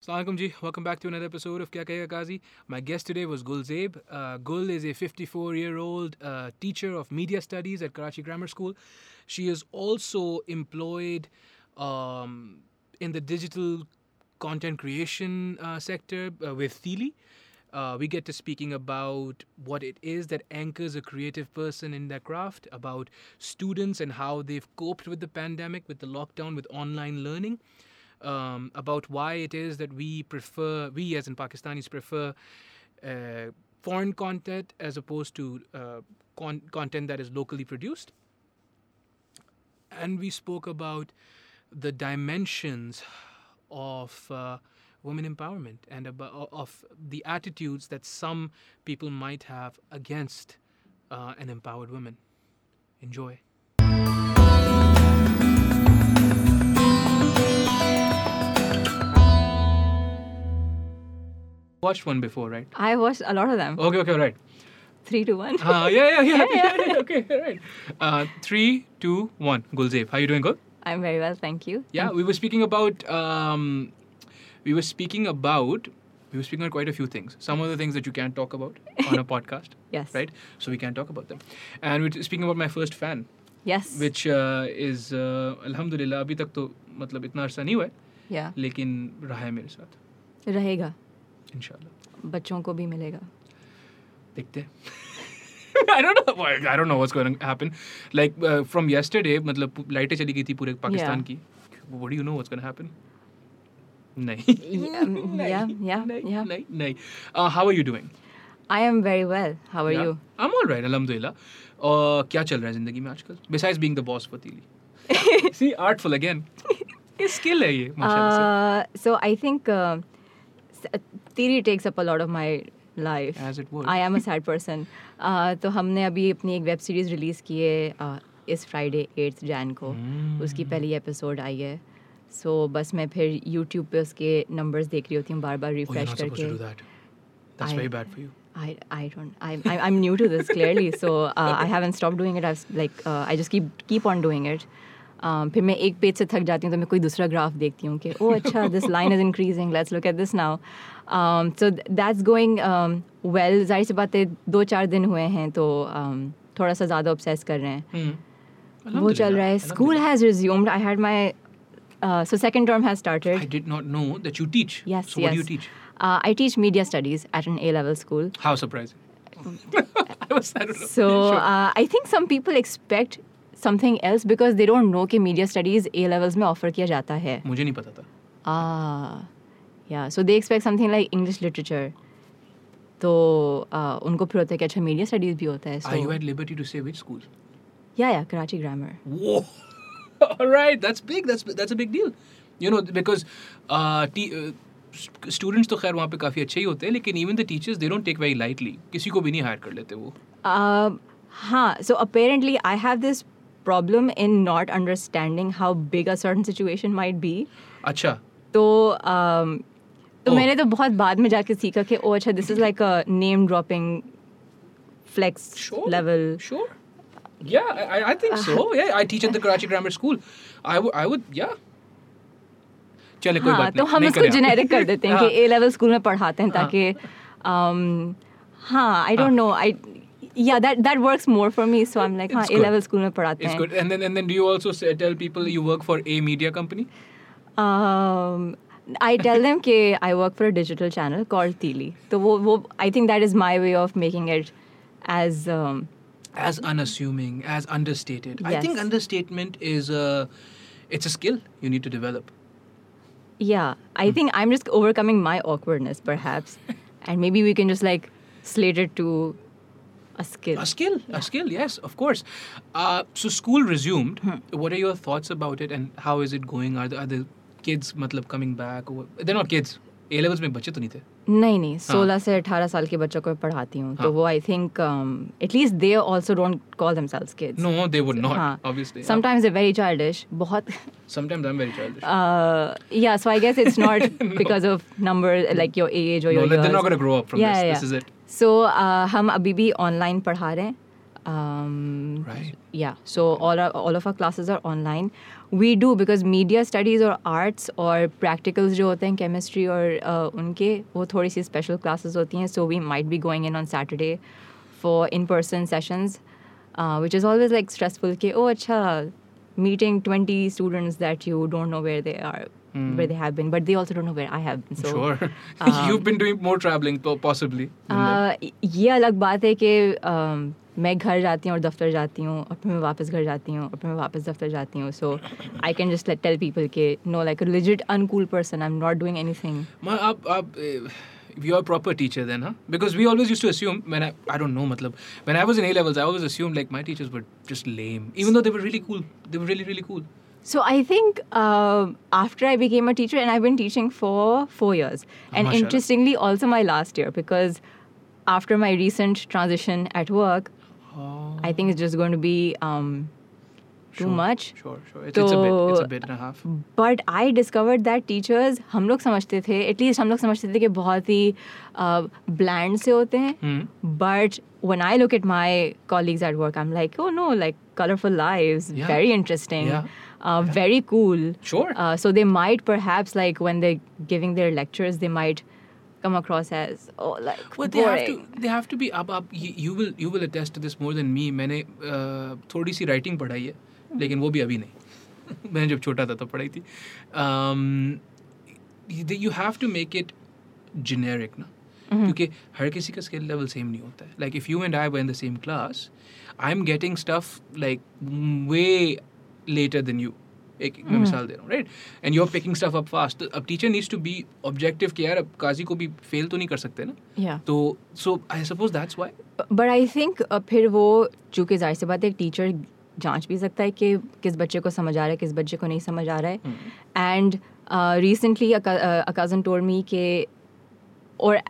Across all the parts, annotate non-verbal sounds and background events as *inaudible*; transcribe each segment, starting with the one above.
Assalamualaikum ji. Welcome back to another episode of Kya Kahega Kazi. My guest today was Gul. Uh, Gul is a 54-year-old uh, teacher of media studies at Karachi Grammar School. She is also employed um, in the digital content creation uh, sector uh, with Teeli. Uh, we get to speaking about what it is that anchors a creative person in their craft, about students and how they've coped with the pandemic, with the lockdown, with online learning um, about why it is that we prefer, we as in Pakistanis prefer uh, foreign content as opposed to uh, con- content that is locally produced. And we spoke about the dimensions of uh, women empowerment and of the attitudes that some people might have against uh, an empowered woman. Enjoy. watched one before, right? I watched a lot of them. Okay, okay, right. Three to one. Uh, yeah, yeah, yeah, *laughs* yeah, yeah, okay, *laughs* right. Uh, three, two, one. Gulzev, how you doing? Good. I'm very well, thank you. Yeah, we were speaking about. Um, we were speaking about. We were speaking about quite a few things. Some of the things that you can't talk about on a podcast. *laughs* Yes. Right. So we can't talk about them. And we're speaking about my first fan, Yes. which uh, is uh, Alhamdulillah अभी तक तो मतलब इतना अरसा नहीं हुआ है Yeah. लेकिन रहा है मेरे साथ रहेगा इंशाल्लाह। बच्चों को भी मिलेगा। देखते I don't know I don't know what's going to happen like from yesterday मतलब लाइटें चली गई थी पूरे पाकिस्तान की। What do you know what's going to happen नहीं। या या या नहीं नहीं how are you doing I am very well how are you I am alright अल्हम्दुलिल्लाह क्या चल रहा है ज़िंदगी में आजकल? बिसाइड्स बीइंग द बॉस फतीली सी आर्टफुल अगेन ये स्किल है ये माशाल्लाह so. I think Uh, theory takes up a lot of my life. As it would. I am a sad person. Uh, तो हमने अभी अपनी एक वेब सीरीज़ रिलीज़ की है uh, इस फ्राइडे एट्थ जैन को Hmm. उसकी पहली एपिसोड आई है सो बस मैं फिर यूट्यूब पे उसके नंबर्स देख रही होती हूँ बार बार Oh, रिफ्रेश करके that. That's I- very bad for you. I, I don't I, I I'm new to this clearly so uh, I haven't stopped doing it I've like uh, I just keep keep on doing it um, फिर मैं एक page से थक जाती हूँ तो मैं कोई दूसरा ग्राफ देखती हूँ कि ओ अच्छा this line is increasing let's look at this now so that's going well ज़ाहिर सी बातें दो चार दिन हुए हैं तो um, थोड़ा सा ज़्यादा ऑब्सेस कर रहे हैं। hmm. वो चल रहा है। School has resumed I had my so second term has I teach media studies at an A level school so I think some people expect something else because they don't know कि media studies A levels में offer किया जाता है। मुझे नहीं पता था। ah. या so they expect something like English literature तो उनको फिर होता है कि अच्छा मीडिया स्टडीज़ भी होता है so you at liberty to say which school या या Karachi grammar alright that's big that's that's a big deal you know because students तो खैर वहाँ पे काफ़ी अच्छे ही होते हैं लेकिन even the teachers they don't take very lightly किसी को भी नहीं हायर कर लेते वो। हाँ so apparently I have this problem in not understanding how big a certain situation might be अच्छा। तो तो Oh. मैंने तो बहुत बाद में जाके सीखा कि ओ अच्छा this is like a name dropping flex Sure. Level Sure. Yeah, I, I- I think so. Yeah, I teach at the Karachi Grammar School. I would, I would, yeah. चले कोई हाँ बात तो नहीं हम नहीं इसको। जेनेरिक कर देते हैं कि हाँ। ए लेवल स्कूल में पढ़ाते हैं हाँ। ताकि um, हाँ आई डोंट नो आई या that that works more for me so I am like हाँ ए. लेवल स्कूल में पढ़ाते It's हैं good. And then and then do you also say, tell people you work for a media company? um, I tell them कि I work for a digital channel called Tili. तो वो वो I think that is my way of making it as um, As unassuming, as understated. I think Yes. understatement is a, it's a skill you need to develop. Yeah, I Hmm. think I'm just overcoming my awkwardness, perhaps, *laughs* and maybe we can just like slate it to a skill. A skill, a skill, yes, of course. Uh, so school resumed. Hmm. What are your thoughts about it, and how is it going? Are the, are the kids मतलब coming back they not kids A levels में बच्चे तो नहीं थे। नहीं नहीं सोलह से अठारह साल के बच्चों को पढ़ाती हूँ। तो वो I think at least they also don't call themselves kids no they would not obviously sometimes they very childish बहुत। Sometimes I am very childish या so I guess it's not because of number like your age और your they are not gonna grow up from this this is it so हम अभी भी online पढ़ा रहे हैं। Um, right. yeah so all our, all of our classes are online We do because media studies or arts और practicals जो होते हैं chemistry और uh, उनके वो थोड़ी सी special classes होती हैं. So we might be going in on Saturday for in-person sessions, uh, which is always like stressful. कि oh अच्छा meeting 20 students that you don't know where they are, where they have been, but they also don't know where I have been. So sure. You've been doing more traveling, po- possibly. than them. आ, ये अलग बात है कि अम, मैं घर जाती हूँ और दफ्तर जाती हूँ और फिर मैं वापस घर जाती हूँ और फिर मैं वापस दफ्तर जाती हूँ so I can just tell people के no like a legit uncool person i'm not doing anything Ma, आप आप eh, you're a proper teacher then, huh? Because we always used to assume when I I don't know, matlab, when I was in A levels, I always assumed like my teachers were just lame, even though they were really cool. They were really really cool. so i think um, after i became a teacher and i've been teaching for four years and mashallah. interestingly also my last year because after my recent transition at work Oh, i think it's just going to be um, too sure, much Sure, sure. It's, it's a bit. It's a तो- bit and a half. But I discovered that teachers हम लोग समझते थे at least हम लोग समझते थे कि बहुत ही ब्लैंड से होते हैं Hmm. But when I look at my colleagues at work, I'm like, oh no, like colorful lives, Yeah. very interesting, Yeah. Uh, very cool. Sure. Uh, so they might perhaps like when they're giving their lectures, they might come across as oh like Well, they have to. They have to be up. Up. You, will. You will attest to this more than me. मैंने uh, थोड़ी सी writing पढ़ाई है, लेकिन वो भी अभी नहीं. मैंने जब छोटा था तब पढ़ाई थी. Um, you you have to make it generic ना. क्योंकि हर किसी का स्किल लेवल सेम नहीं होता है like if you and I were in the same class I am getting stuff like way later than you एक मैं मिसाल दे रहा हूँ right and you are picking stuff up fast अब teacher needs to be objective कि यार अब काजी को भी फेल तो नहीं कर सकते ना? Yeah. तो so I suppose that's why but I think फिर वो चूँकि ज़ाहिर सी बात है एक टीचर जाँच भी सकता है कि किस बच्चे को समझ आ रहा है किस बच्चे को नहीं समझ आ रहा है। And recently a cousin told me के और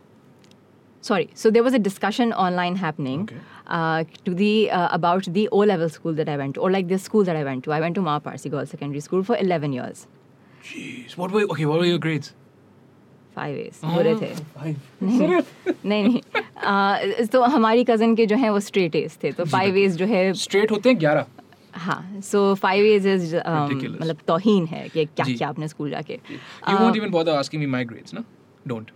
so there was a discussion online happening Okay. uh, to the uh, about the o level school that i went to or like the school that i went to i went to ma parsi girls secondary school for 11 years Jeez, what were okay? What were your grades? Five as बुरे थे Five. नहीं नहीं नहीं uh, तो हमारी cousin के जो हैं वो स्ट्रेट एज थे तो फाइव एज जो है Straight होते हैं ग्यारह. हाँ so five as is Ridiculous. मतलब तोहीन है कि क्या जी। क्या आपने स्कूल जाके You won't even bother asking me my grades, no? Don't.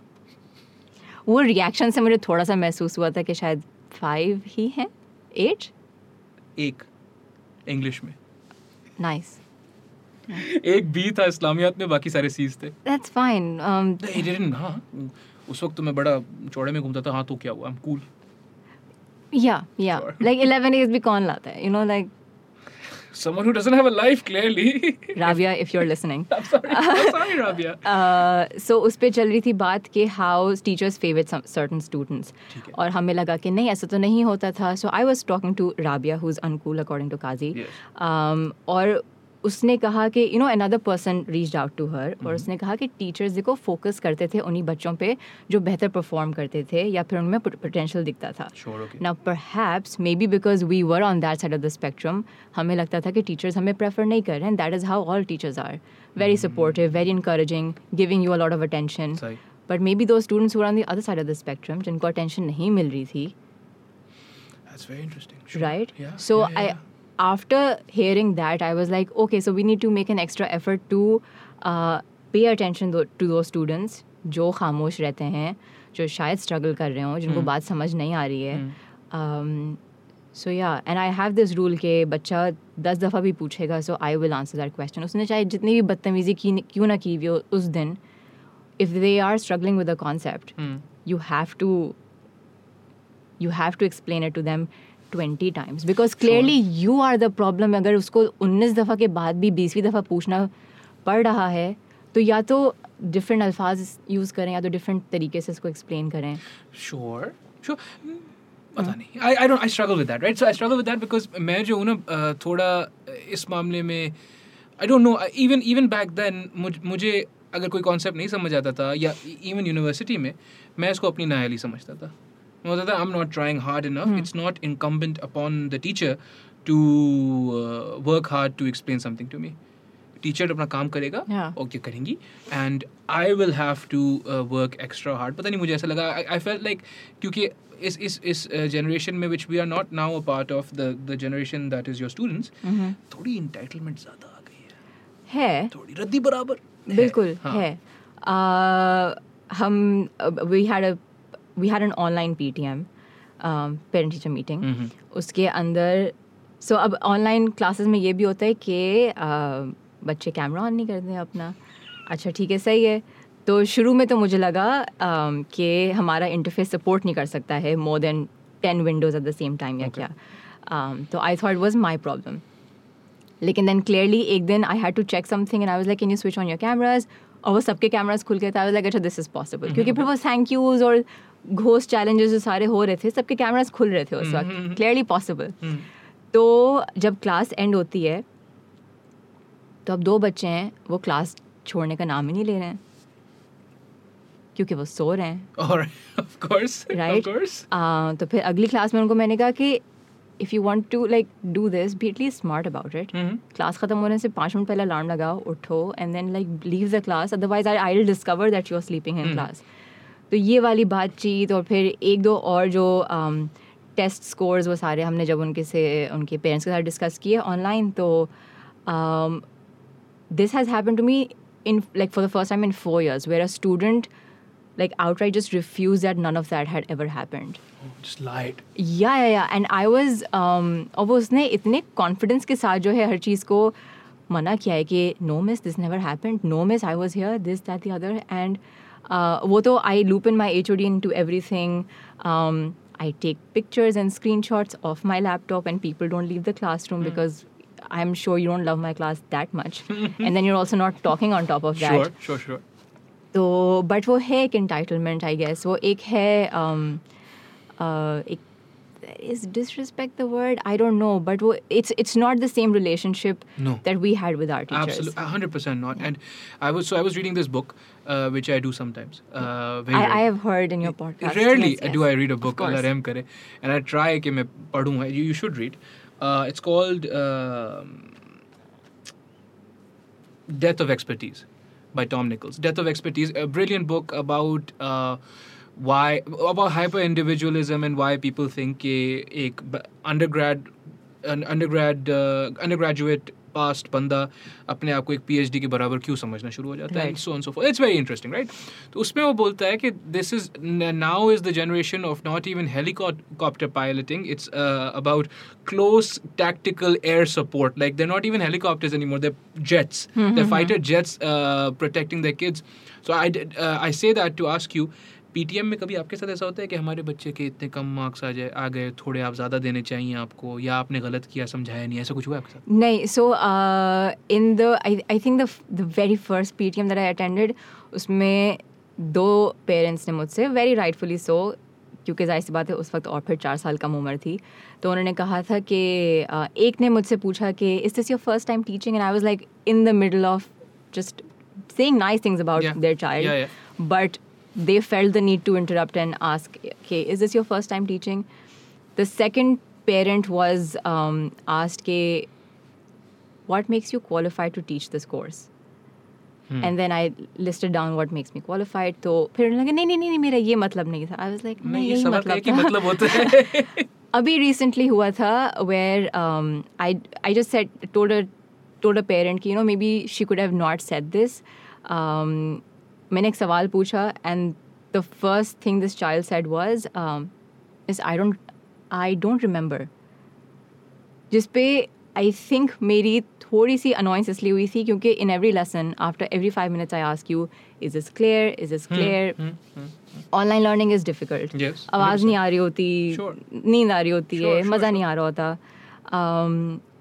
वो रिएक्शन से मुझे थोड़ा सा महसूस हुआ था कि शायद फाइव ही हैं? एट एक इंग्लिश में. नाइस एक बी था इस्लामियात में बाकी सारे सीज थे. दैट्स फाइन डिडंट हाँ उस वक्त तो मैं बड़ा चौड़े में घूमता था हाँ तो क्या हुआ आई एम कूल या या लाइक 11 इज़ भी कौन लाता है? You know like someone who doesn't have a life clearly. Rabia if you're listening. *laughs* I'm sorry. I'm sorry *laughs* Rabia. Uh, so uspe पे चल how teachers favour some certain students. और so I was talking to Rabia who's uncool according to Kazi. Yes. um, उसने कहा कि you know another person reach out to her और उसने कहा कि टीचर्स देखो फोकस करते थे उन्हीं बच्चों पे जो बेहतर परफॉर्म करते थे या फिर उनमें पोटेंशियल दिखता था. ना perhaps maybe because we were on that side of the spectrum हमें लगता था कि टीचर्स हमें प्रेफर नहीं कर रहे हैं that is how all teachers are very supportive very encouraging giving you a lot of attention but maybe दो students on the other side of the spectrum जिनको अटेंशन नहीं मिल रही थी That's very interesting. Sure. right? Yeah. So yeah, yeah, i after hearing that i was like okay so we need to make an extra effort to uh, pay attention tho- to those students जो खामोश रहते हैं जो शायद struggle कर रहे हो जिनको हम्म। बात समझ नहीं आ रही है हम्म। सो या and I have this rule के बच्चा दस दफ़ा भी पूछेगा so I will answer that question उसने चाहे जितनी भी बदतमीज़ी की क्यों ना की हुई हो उस दिन if they are struggling with the concept Hmm. you have to you have to explain it to 20 times. Because clearly you are the problem. अगर उसको 19 दफ़ा के बाद भी 20वीं दफ़ा पूछना पड़ रहा है तो या तो डिफरेंट अल्फाज यूज़ करें या तो डिफरेंट तरीके से इसको एक्सप्लेन करें। Sure, sure. Hmm, पता नहीं। I I don't I struggle with that right so I struggle with that because मैं जो हूँ ना थोड़ा इस मामले में I don't know even even back then मुझे अगर कोई कॉन्सेप्ट नहीं समझ आता था या इवन यूनिवर्सिटी में मैं इसको अपनी नायाली समझता था। होता था I am not trying hard enough it's not incumbent upon the teacher to work hard to explain something to me teacher अपना काम करेगा Yeah. ओके करेंगी. And I will have to work extra hard पता नहीं मुझे ऐसा लगा I felt like क्योंकि इस इस इस जनरेशन में which we are not now a part of the the generation that is your students थोड़ी इंटाइटलमेंट ज़्यादा आ गई है। है। थोड़ी रद्दी बराबर। बिल्कुल हाँ। है। Uh, हम we had a we had an online P T M parent teacher meeting. उसके अंदर सो अब ऑनलाइन क्लासेस में ये भी होता है कि uh, बच्चे कैमरा ऑन नहीं करते हैं अपना। अच्छा ठीक है सही है। तो शुरू में तो मुझे लगा um, कि हमारा इंटरफेस सपोर्ट नहीं कर सकता है more than ten windows at the same time या क्या। Um, तो I thought was my problem लेकिन देन क्लियरली एक दिन I had to check something and I was like can you switch on your cameras और वो सबके cameras खुल गए थे। आई वाज लाइक अच्छा दिस इज़ पॉसिबल क्योंकि फिर वो थैंक यूज़ और घोस्ट चैलेंजेस जो सारे हो रहे थे सबके कैमराज खुल रहे थे उस वक्त। Clearly possible hmm. तो जब क्लास एंड होती है तो अब दो बच्चे हैं वो क्लास छोड़ने का नाम ही नहीं ले रहे हैं। क्योंकि वो सो रहे हैं। राइट तो फिर अगली क्लास में उनको मैंने कहा कि if you want to like do this be at least smart about it hmm. Class खत्म होने से पाँच मिनट पहले अलार्म लगाओ उठो and then like leave the class otherwise I I discover that you are sleeping in class तो ये वाली बातचीत और फिर एक दो और जो टेस्ट स्कोर्स वो सारे हमने जब उनके से उनके पेरेंट्स के साथ डिस्कस किए ऑनलाइन तो this has happen to me in like for the first time in four years where a student like out I just refuse that none of that had ever happened या या या and I was और वो उसने इतने confidence के साथ जो है हर चीज़ को मना किया है कि no miss this never happened no miss I was here this that the other end वो तो आई loop in my H O D in to every thing I take pictures and screenshots of my laptop, and people don't leave the classroom because I'm sure you don't love my class that much. and then you're also not talking on top of that. *laughs* sure sure sure तो but वो है एक entitlement I guess वो एक है um, uh, एक is disrespect the word I don't know but वो it's it's not the same relationship No. that we had with our teachers Absolutely, hundred percent not. And I was so I was reading this book, uh, which I do sometimes. Uh, very I, I rarely. have heard in your podcast Rarely yes, do yes. I read a book. course. Allah रहम करे. And I try कि मैं पढूं. You, you should read. Uh, it's called um Death of Expertise by Tom Nichols. Death of Expertise, a brilliant book about uh, why about hyper individualism and why people think कि एक ब- undergrad an undergrad uh, undergraduate past बंदा अपने आप को एक PhD के बराबर क्यों समझना शुरू हो जाता है Right. so on so forth it's very interesting right तो उसमें वो बोलता है कि this is now is the generation of not even helicopter piloting it's uh, about close tactical air support like they're not even helicopters anymore they're jets they're fighter jets uh, protecting their kids so I did, uh, I say that to ask you PTM में कभी आपके साथ ऐसा होता है कि हमारे बच्चे के इतने कम मार्क्स आ जाए आ गए थोड़े आप ज़्यादा देने चाहिए आपको या आपने गलत किया समझाया नहीं ऐसा कुछ हुआ आपके साथ नहीं so in the I think the very first P T M that I attended उसमें दो पेरेंट्स ने मुझसे वेरी राइटफुली सो क्योंकि ज़ाहिर सी बात है उस वक्त और फिर चार साल कम उम्र थी तो उन्होंने कहा था कि uh, एक ने मुझसे पूछा कि is this your first time teaching and I was like in the middle of just about Yeah. their child Yeah, yeah. but they felt the need to interrupt and ask okay is this your first time teaching the second parent was um, asked ke, what makes you qualified to teach this course and then I listed down what makes me qualified तो फिर उन्होंने लगा नहीं नहीं नहीं नहीं, मेरा ये मतलब नहीं था I was like नहीं नहीं ये यही सवाल का मतलब एक ही था मतलब होता है अभी *laughs* recently हुआ था where um, I I just said told a told a parent कि you know maybe she could have not said this um, मैंने एक सवाल पूछा and the first thing this child said was um, I I don't I don't remember. जिस पे I think मेरी थोड़ी सी अनोइंस इसलिए हुई थी क्योंकि in every lesson after every five minutes I ask you is is clear is is clear online learning is difficult आवाज़ नहीं आ रही होती Sure. नींद आ रही होती Sure, है sure, मज़ा नहीं आ रहा होता।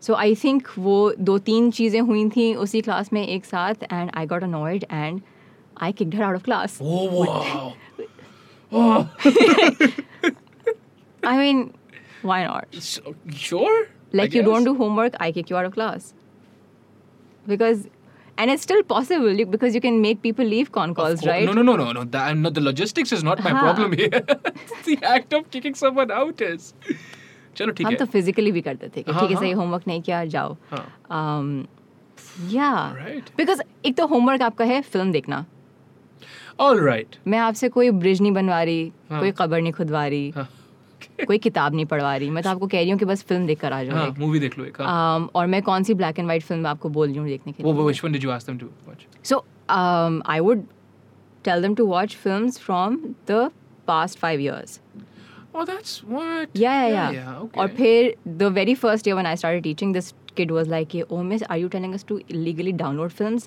सो आई थिंक वो दो तीन चीज़ें हुई थी उसी क्लास में एक साथ and I got annoyed and I kicked her out of class oh wow *laughs* I mean why not So, sure I like you don't guess. do homework i kick you out of class because and it's still possible you, because you can make people leave con Of calls course- right No, no, no, no, no. That, no. The logistics is not my हाँ. problem here. *laughs* the act of kicking someone out is. चलो ठीक हम है तो physically भी करते थे कि हाँ, ठीक है हाँ। सही होमवर्क नहीं किया जाओ हाँ. um, या Right. बिकॉज एक तो होमवर्क आपका है फिल्म देखना All right. मैं आपसे कोई ब्रिज नहीं बनवा रही हाँ. कोई कबर नहीं खुदवा रही हाँ. कोई किताब नहीं पढ़वा रही मैं तो आपको कह रही हूँ कि बस फ़िल्म देख कर आ जाओ हाँ, मूवी देख लो एक हाँ. Um, और मैं कौन सी ब्लैक एंड वाइट फ़िल्म आपको बोल रही हूँ देखने के लिए which one did you ask them to watch? So I would tell them to watch films from the past five years Oh, that's what. yeah yeah yeah, yeah okay. और फिर the very first year when I started teaching this kid was like oh miss are you telling us to illegally download films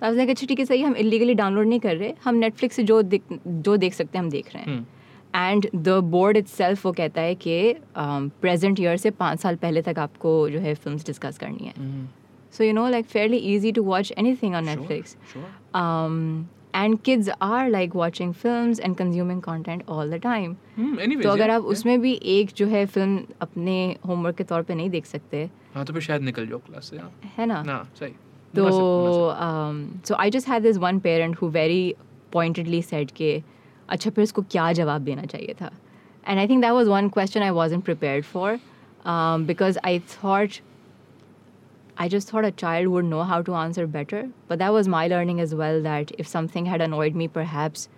तो was like अच्छा ठीक है सही हम illegally download नहीं कर रहे हम Netflix से जो देख जो देख सकते हैं हम देख रहे हैं. एंड द बोर्ड इट वो कहता है कि प्रेजेंट ईयर से पाँच साल पहले तक आपको जो है फ़िल्म डिस्कस करनी है. So you know like fairly easy to watch anything on Netflix um, are like watching films and consuming content all the time. Hmm, anyways, तो अगर आप. उसमें भी एक जो है फ़िल्म अपने होमवर्क के तौर पर नहीं देख सकते हाँ तो फिर शायद निकल जाओ क्लास से हाँ। है ना? ना सही। तो मुनासिब, um, so I just had this one parent who very pointedly said कि अच्छा फिर इसको क्या जवाब देना चाहिए था and I think that was one question I wasn't prepared for um, because I thought I just thought a child would know how to answer better but that was my learning as well that if something had annoyed me perhaps munaasib.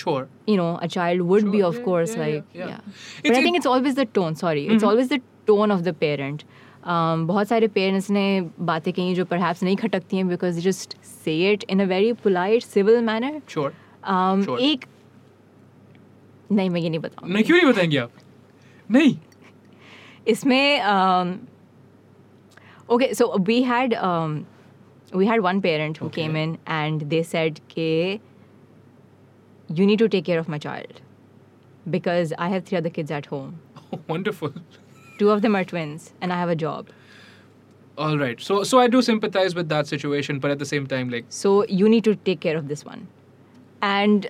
Sure. you know a child would be Sure, of yeah, course yeah, yeah, like yeah. yeah, It's- but i it- think it's always the tone sorry it's Mhm. always the tone of the parent um, बहुत सारे parents ने बातें कही जो perhaps नहीं खटकती हैं because just say it in a very polite civil manner sure एक नहीं मैं ये नहीं बताऊँ नहीं क्यों नहीं बताएँगे आप? नहीं। इसमें okay so we had we had one parent who came in and they said के you need to take care of my child because I have three other kids at home wonderful. Two of them are twins and I have a job. all right so so I do sympathize with that situation but at the same time like So you need to take care of this one. And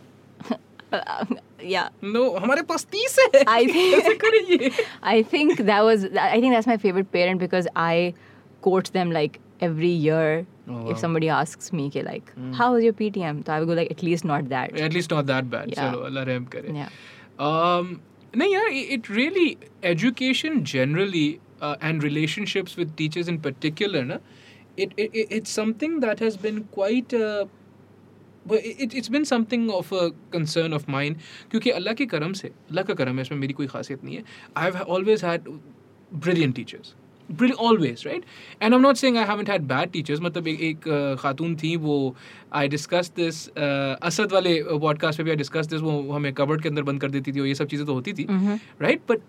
*laughs* yeah, no हमारे *laughs* पास तीस है I think- कैसे करेंगे *laughs* I think that was I think that's my favorite parent because I quote them like every year Oh, wow. if somebody asks me ke, like how was your PTM so I would go like at least not that at least not that bad Yeah. चलो अल्लाह रहम करे yeah Um, no, yeah, it it really education generally uh, and relationships with teachers in particular, na, it, it it- it's something that has been quite. Uh, but it, it's been something of a concern of mine क्योंकि अल्लाह के करम से अल्लाह का करम है इसमें मेरी कोई खासियत नहीं है I've always had brilliant teachers brilliant always right? And i'm not saying i haven't had bad teachers but ek, ek khatun thi i discussed this uh, asad wale uh, podcast pe i discussed this wo hame cupboard ke andar band kar deti thi to hoti right? But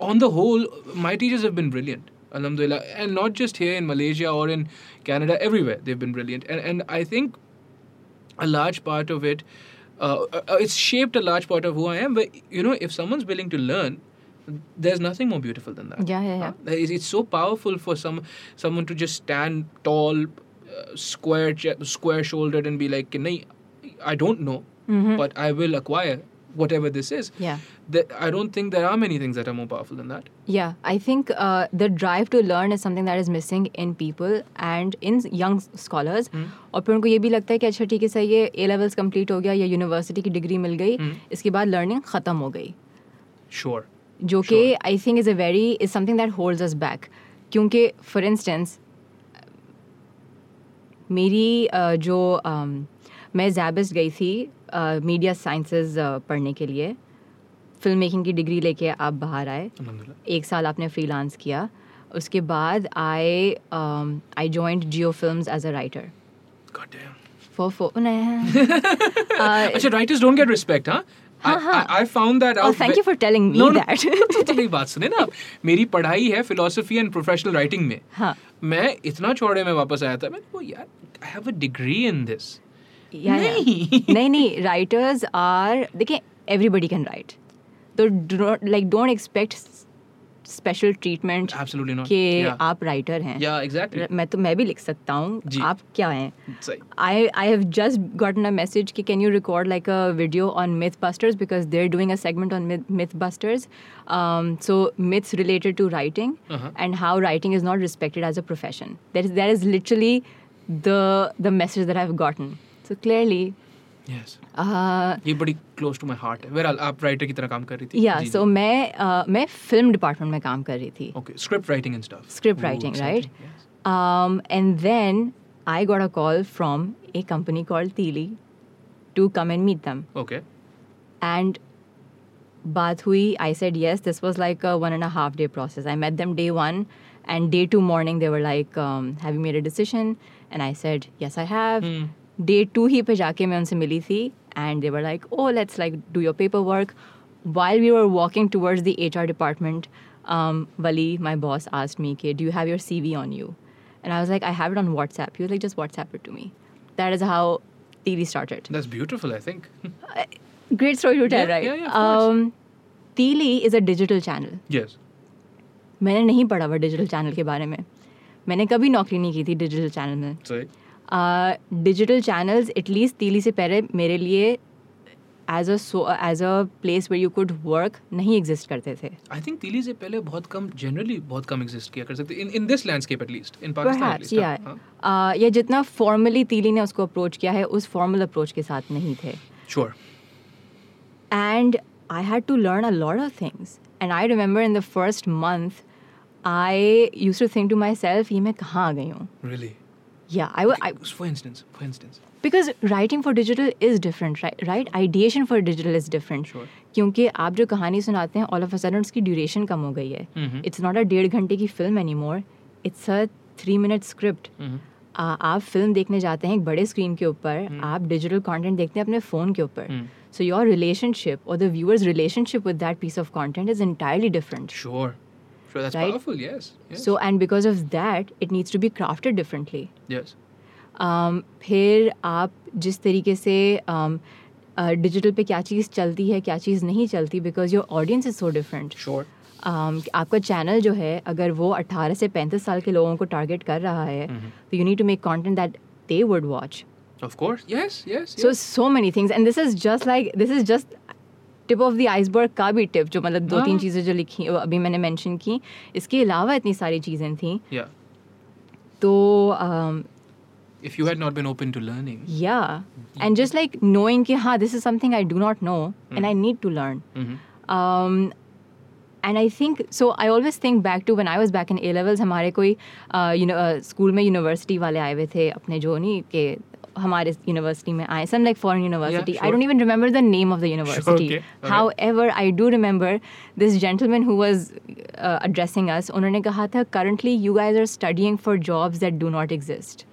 on the whole my teachers have been brilliant alhamdulillah. And not just here in malaysia or in canada everywhere they've been brilliant. And and i think a large part of it uh, uh it's shaped a large part of who i am. But you know if someone's willing to learn there's nothing more beautiful than that Yeah, yeah, yeah. Huh? It's, it's so powerful for some someone to just stand tall uh, square che- square shouldered and be like "Nahi, I don't know Mhm. but I will acquire whatever this is yeah that I don't think there are many things that are more powerful than that. Yeah, I think uh, the drive to learn is something that is missing in people and in young scholars. और फिर उनको ये भी लगता है कि अच्छा ठीक है सही है ए लेवल्स कंप्लीट हो गया या यूनिवर्सिटी की डिग्री मिल गई इसके बाद लर्निंग ख़त्म हो गई Sure. जो कि I think is a very is something that holds us back क्योंकि फॉर इंस्टेंस मेरी uh, जो um, मैं जैबिस गई थी मीडिया साइंसेस पढ़ने के लिए फ़िल्म मेकिंग की डिग्री लेके आप बाहर आए एक साल आपने फ्रीलांस किया उसके बाद I I joined Jio films as a writer God damn. For for Actually, writers don't get respect, huh? Thank you for telling me. That तो मेरी बात सुने ना मेरी पढ़ाई है फिलोसफी एंड प्रोफेशनल राइटिंग में हाँ मैं इतना छोड़े में वापस आया था मैंने वो यार I have a degree in this. नहीं। नहीं नहीं राइटर्स आर देखिए एवरीबडी कैन राइट तो like don't expect special treatment Absolutely not. कि Yeah. आप राइटर हैं या एग्जैक्टली मैं तो मैं भी लिख सकता हूँ जी। आप क्या हैं सही I I have just gotten a message कि can you record like a video on MythBusters because they're doing a segment on myth, MythBusters. Um, so myths related to writing Uh-huh. and how writing is not respected as a profession. That is that is literally the the message that I've gotten. So clearly, yes uh, ये बड़ी close to my heart है where आप writer की तरह काम कर रही थी yeah. So मैं uh, मैं film department में काम कर रही थी. Okay script writing and stuff Script writing, right? Um, and then I got a call from a company called Teeli to come and meet them. Okay. And baat hui, I said yes. This was like a one and a half day process. I met them day one, and day two morning they were like, um, "Have you made a decision?" And I said, day two ही पे जाके मैं उनसे मिली थी and they were like oh let's like do your paper work while we are walking towards the H R department Wali my boss asked me के do have your C V on you and I was like I have it on WhatsApp you like just WhatsApp it to me that is how TV start beautiful, I think. *laughs* Uh, great story to tell, yeah, right? Yeah, yeah, um, Teely is a मैंने नहीं पढ़ा हुआ digital channel के बारे में। मैंने कभी नौकरी नहीं की थी डिजिटल चैनल में। Digital channels at least Tili से पहले मेरे लिए as a as a place where you could work नहीं एग्जिस्ट करते थे आई थिंक तीली से पहले बहुत कम जनरली बहुत कम एग्जिस्ट किया कर सकते in in this landscape at least in Pakistan या जितना फॉर्मली तीली ने उसको अप्रोच किया है उस फॉर्मल अप्रोच के साथ नहीं थे sure and I had to learn a lot of things and I remember in the first month I use to think to myself ये मैं कहाँ आ गई हूँ really? Yeah, I, wa- I For instance, for instance. because writing for digital is different, right? Right? Ideation for digital is different. Sure. क्योंकि आप जो कहानी सुनाते हैं, all of a sudden उसकी duration कम हो गई है. Mhm. It's not a डेढ़ घंटे की film anymore. It's a three minute script. Mhm. आ, आप फिल्म देखने जाते हैं एक बड़े स्क्रीन के ऊपर आप डिजिटल कंटेंट देखते हैं अपने फ़ोन के ऊपर Hmm. सो योर रिलेशनशिप और the viewers relationship with that piece of content is entirely different Sure. Sure. That's Right? powerful. Yes. yes. so and because of that it needs to be crafted differently yes. um, फिर आप जिस तरीके से digital पे क्या चीज़ चलती है क्या चीज़ नहीं चलती because your audience is so different Sure. आपका चैनल जो है अगर वो 18 से 35 साल के लोगों को टारगेट कर रहा है तो you need to make content that they would watch Of course. Yes. Yes. So yes. So many things and this is just like this is just tip of the iceberg का भी tip जो मतलब दो तीन हाँ। चीज़ें जो लिखी अभी मैंने मेंशन की इसके अलावा इतनी सारी चीज़ें थी तो um, If you had not been open to learning. yeah and just like knowing कि हाँ this is something I do not know mm-hmm. and I need to learn Mhm. um, and I think so I always think back to when I was back in A levels हमारे कोई uh, you know uh, school में university वाले आए हुए थे अपने जो नहीं के हमारे यूनिवर्सिटी में आए some like foreign university I don't even remember the name of the university however I do remember this gentleman who was addressing us उन्होंने कहा था currently you guys are studying for jobs that do not exist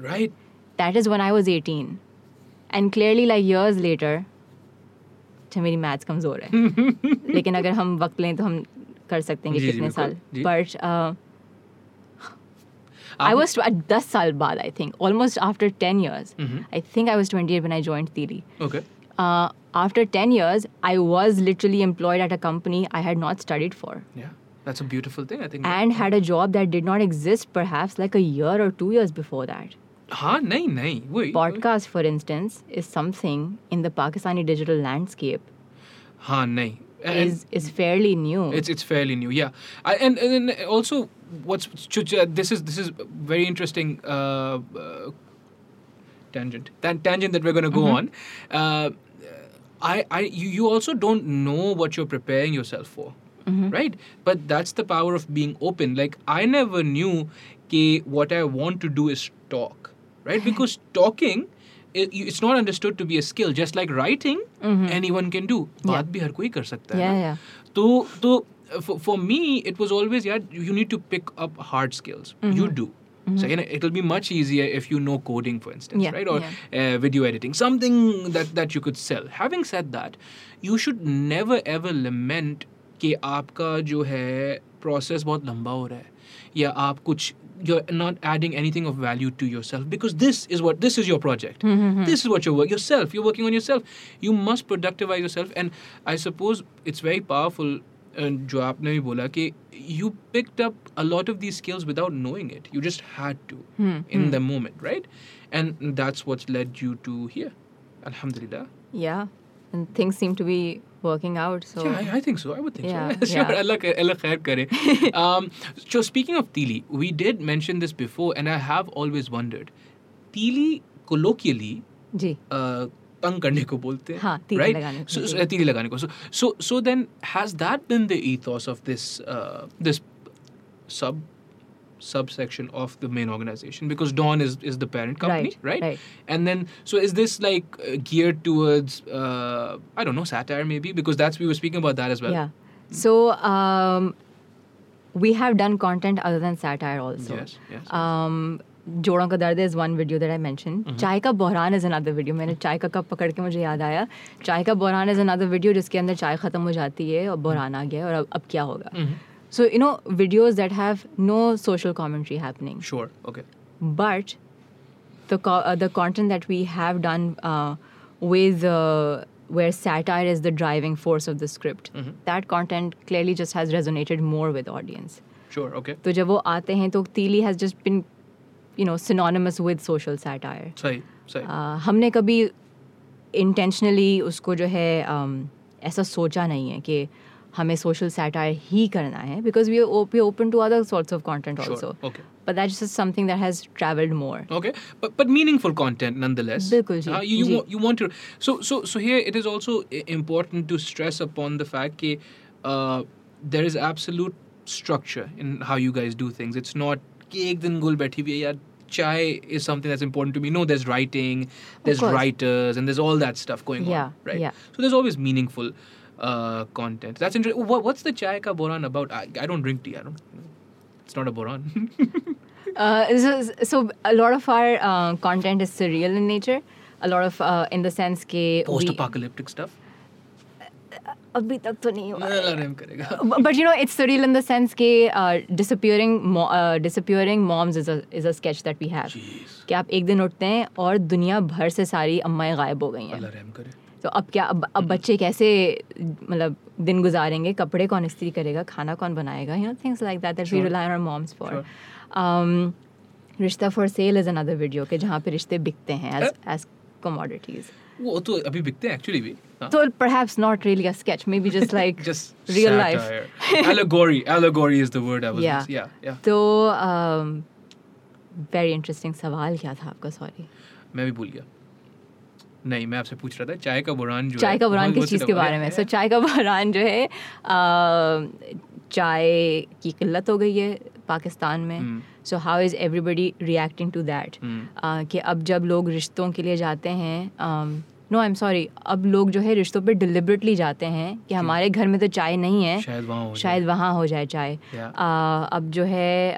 right that is when I was eighteen and clearly like years later अच्छा मेरी maths कमज़ोर है। *laughs* लेकिन अगर हम वक्त लें तो हम कर सकते हैं कितने साल। बट I was tw- 10 साल बाद I think almost after 10 years. Mm-hmm. I think I was 28 when I joined Teeli okay. Uh, after 10 years I was literally employed at a company I had not studied for. Yeah. That's a beautiful thing I think. And had a job that did not exist perhaps like a year or two years before that. हाँ नहीं नहीं Podcast, podcast for instance is something in the Pakistani digital landscape हाँ and- is is fairly new It's it's fairly new, yeah. I, and and then also, what's ch- this is this is very interesting uh, uh, tangent Tan- tangent that we're going to go on. Uh, I I you, you also don't know what you're preparing yourself for, right? But that's the power of being open. Like I never knew कि what I want to do is talk, right? *laughs* Because talking it- you- It's not understood to be a skill, just like writing. Anyone can do. बात भी हर कोई कर सकता है Yeah, ना? yeah. तो तो for, for me it was always yeah you need to pick up hard skills you do so you know, it'll be much easier if you know coding for instance Yeah, right or uh, video editing something that that you could sell having said that you should never ever lament कि आपका जो है process बहुत लंबा हो रहा है या आप कुछ you're not adding anything of value to yourself because this is what this is your project this is what you're work yourself you're working on yourself you must productivize yourself and i suppose it's very powerful and जो आपने भी बोला कि you picked up a lot of these skills without knowing it you just had to in the moment right and that's what's led you to here alhamdulillah yeah and things seem to be working out. So yeah, I, I think so. I would think yeah, so. *laughs* sure, yeah. Allah, Allah khair kare. *laughs* um, so speaking of Teeli, we did mention this before, and I have always wondered, tili colloquially. जी तंग करने को बोलते हैं हाँ, तीली right? लगाने को so, तीली लगाने को so so so then has that been the ethos of this uh, this sub subsection of the main organization because Dawn is, is the parent company, Right, right? right. And then, so is this like uh, geared towards, uh, I don't know, satire maybe? Because that's, we were speaking about that as well. Yeah. So um, we have done content other than satire also. Yes, yes. Um, जोड़ों का दर्द is one video that I mentioned. चाय का बहरान is another video. मैंने चाय का cup पकड़ के मुझे याद आया चाय का बहरान is another video जिसके अंदर चाय ख़त्म हो जाती है और बहरान आ गया है और अब अब क्या होगा So you know videos that have no social commentary happening. Sure, okay. but the co- uh, the content that we have done uh, with uh, where satire is the driving force of the script that content clearly just has resonated more with audience Sure, okay. तो जब वो आते हैं तो तीली has just been you know synonymous with social satire सही सही uh, हमने कभी intentionally उसको जो है um, ऐसा सोचा नहीं है कि हमें social satire ही करना है because we are op- we are open to other sorts of content Sure, also okay. but that's just something that has traveled more Okay, but but meaningful content nonetheless. बिल्कुल जी, Uh, you you, you want to so so so here it is also important to stress upon the fact that uh, there is absolute structure in how you guys do things. It's not एक दिन गुल बैठी हुई है यार chai is something that's important to me. No, there's writing, there's writers, and there's all that stuff going Yeah, on, right? yeah. So there's always meaningful uh, content. That's interesting. What, what's the chai ka boran about? I, I don't drink tea. I don't. It's not a boran. Uh, so, so a lot of our uh, content is surreal in nature. A lot of uh, in the sense we Post-apocalyptic we, stuff. अभी तक तो नहीं हुआ है। But you know it's surreal in the sense कि uh, disappearing mo- uh, disappearing moms is a is a sketch that we have Jeez. कि आप एक दिन उठते हैं और दुनिया भर से सारी अम्माएँ गायब हो गई हैं तो अब क्या अब, अब बच्चे कैसे मतलब दिन गुजारेंगे? कपड़े कौन इस्त्री करेगा? खाना कौन बनाएगा? You know things like that that we rely on our moms for rishta for sale is another video के जहाँ पे रिश्ते बिकते हैं एज एज कमोडिटीज वो तो अभी बिकते हैं एक्चुअली भी हाँ. So perhaps not really a sketch, maybe just *laughs* like just real life. satire. *laughs* allegory allegory is the word i was Yeah. yeah yeah. तो um, very interesting सवाल क्या था आपका? सॉरी मैं भी भूल गया। नहीं मैं आपसे पूछ रहा था चाय का बुरान जो चाय का बुरान किस चीज़ के बारे में? सो चाय का बुरान जो है चाय की किल्लत हो गई है पाकिस्तान में. So how is everybody reacting to that. कि अब जब लोग रिश्तों के लिए जाते हैं नो आई एम सॉरी अब लोग जो है रिश्तों पे डिलिबरेटली जाते हैं कि हमारे घर में तो चाय नहीं है शायद वहाँ हो शायद वहाँ हो जाए चाय। Yeah. अब जो है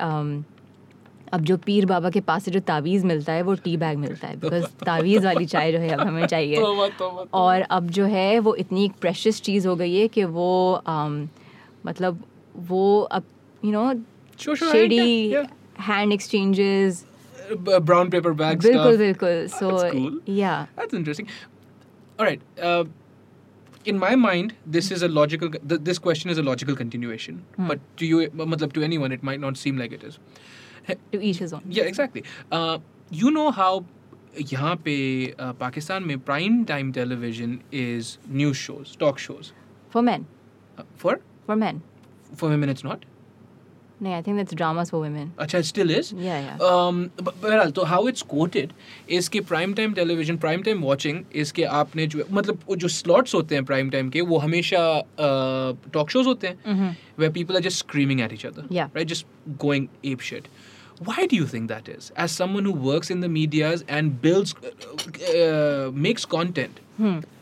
अब जो पीर बाबा के पास से जो तावीज़ मिलता है वो टी बैग मिलता है बिकॉज़ तावीज़ वाली चाय जो है अब हमें चाहिए *laughs* तो वा, तो वा, तो और अब जो है वो इतनी एक प्रेशस चीज़ हो गई है कि वो um, मतलब वो अब you know shady hand exchanges brown paper bag बिल्कुल बिल्कुल ah, सो या uh, In my mind, this is a logical. Th- this question is a logical continuation. Hmm. But to you, but, मतलब to anyone, it might not seem like it is. Uh, to each his own. Yeah, exactly. Uh, you know how यहाँ पे पाकिस्तान में prime time television is news shows talk shows for man for for man for women it's not No, I think that's dramas for women. Acha, it still is? Yeah, yeah. Um, but, but so how it's quoted is कि prime time television, prime time watching is कि आपने जो मतलब जो slots होते हैं prime time के वो हमेशा uh, talk shows होते हैं mm-hmm. where people are just screaming at each other. Yeah. Right? Just going ape shit. Why do you think that is? As someone who works in the medias and builds uh, uh, makes content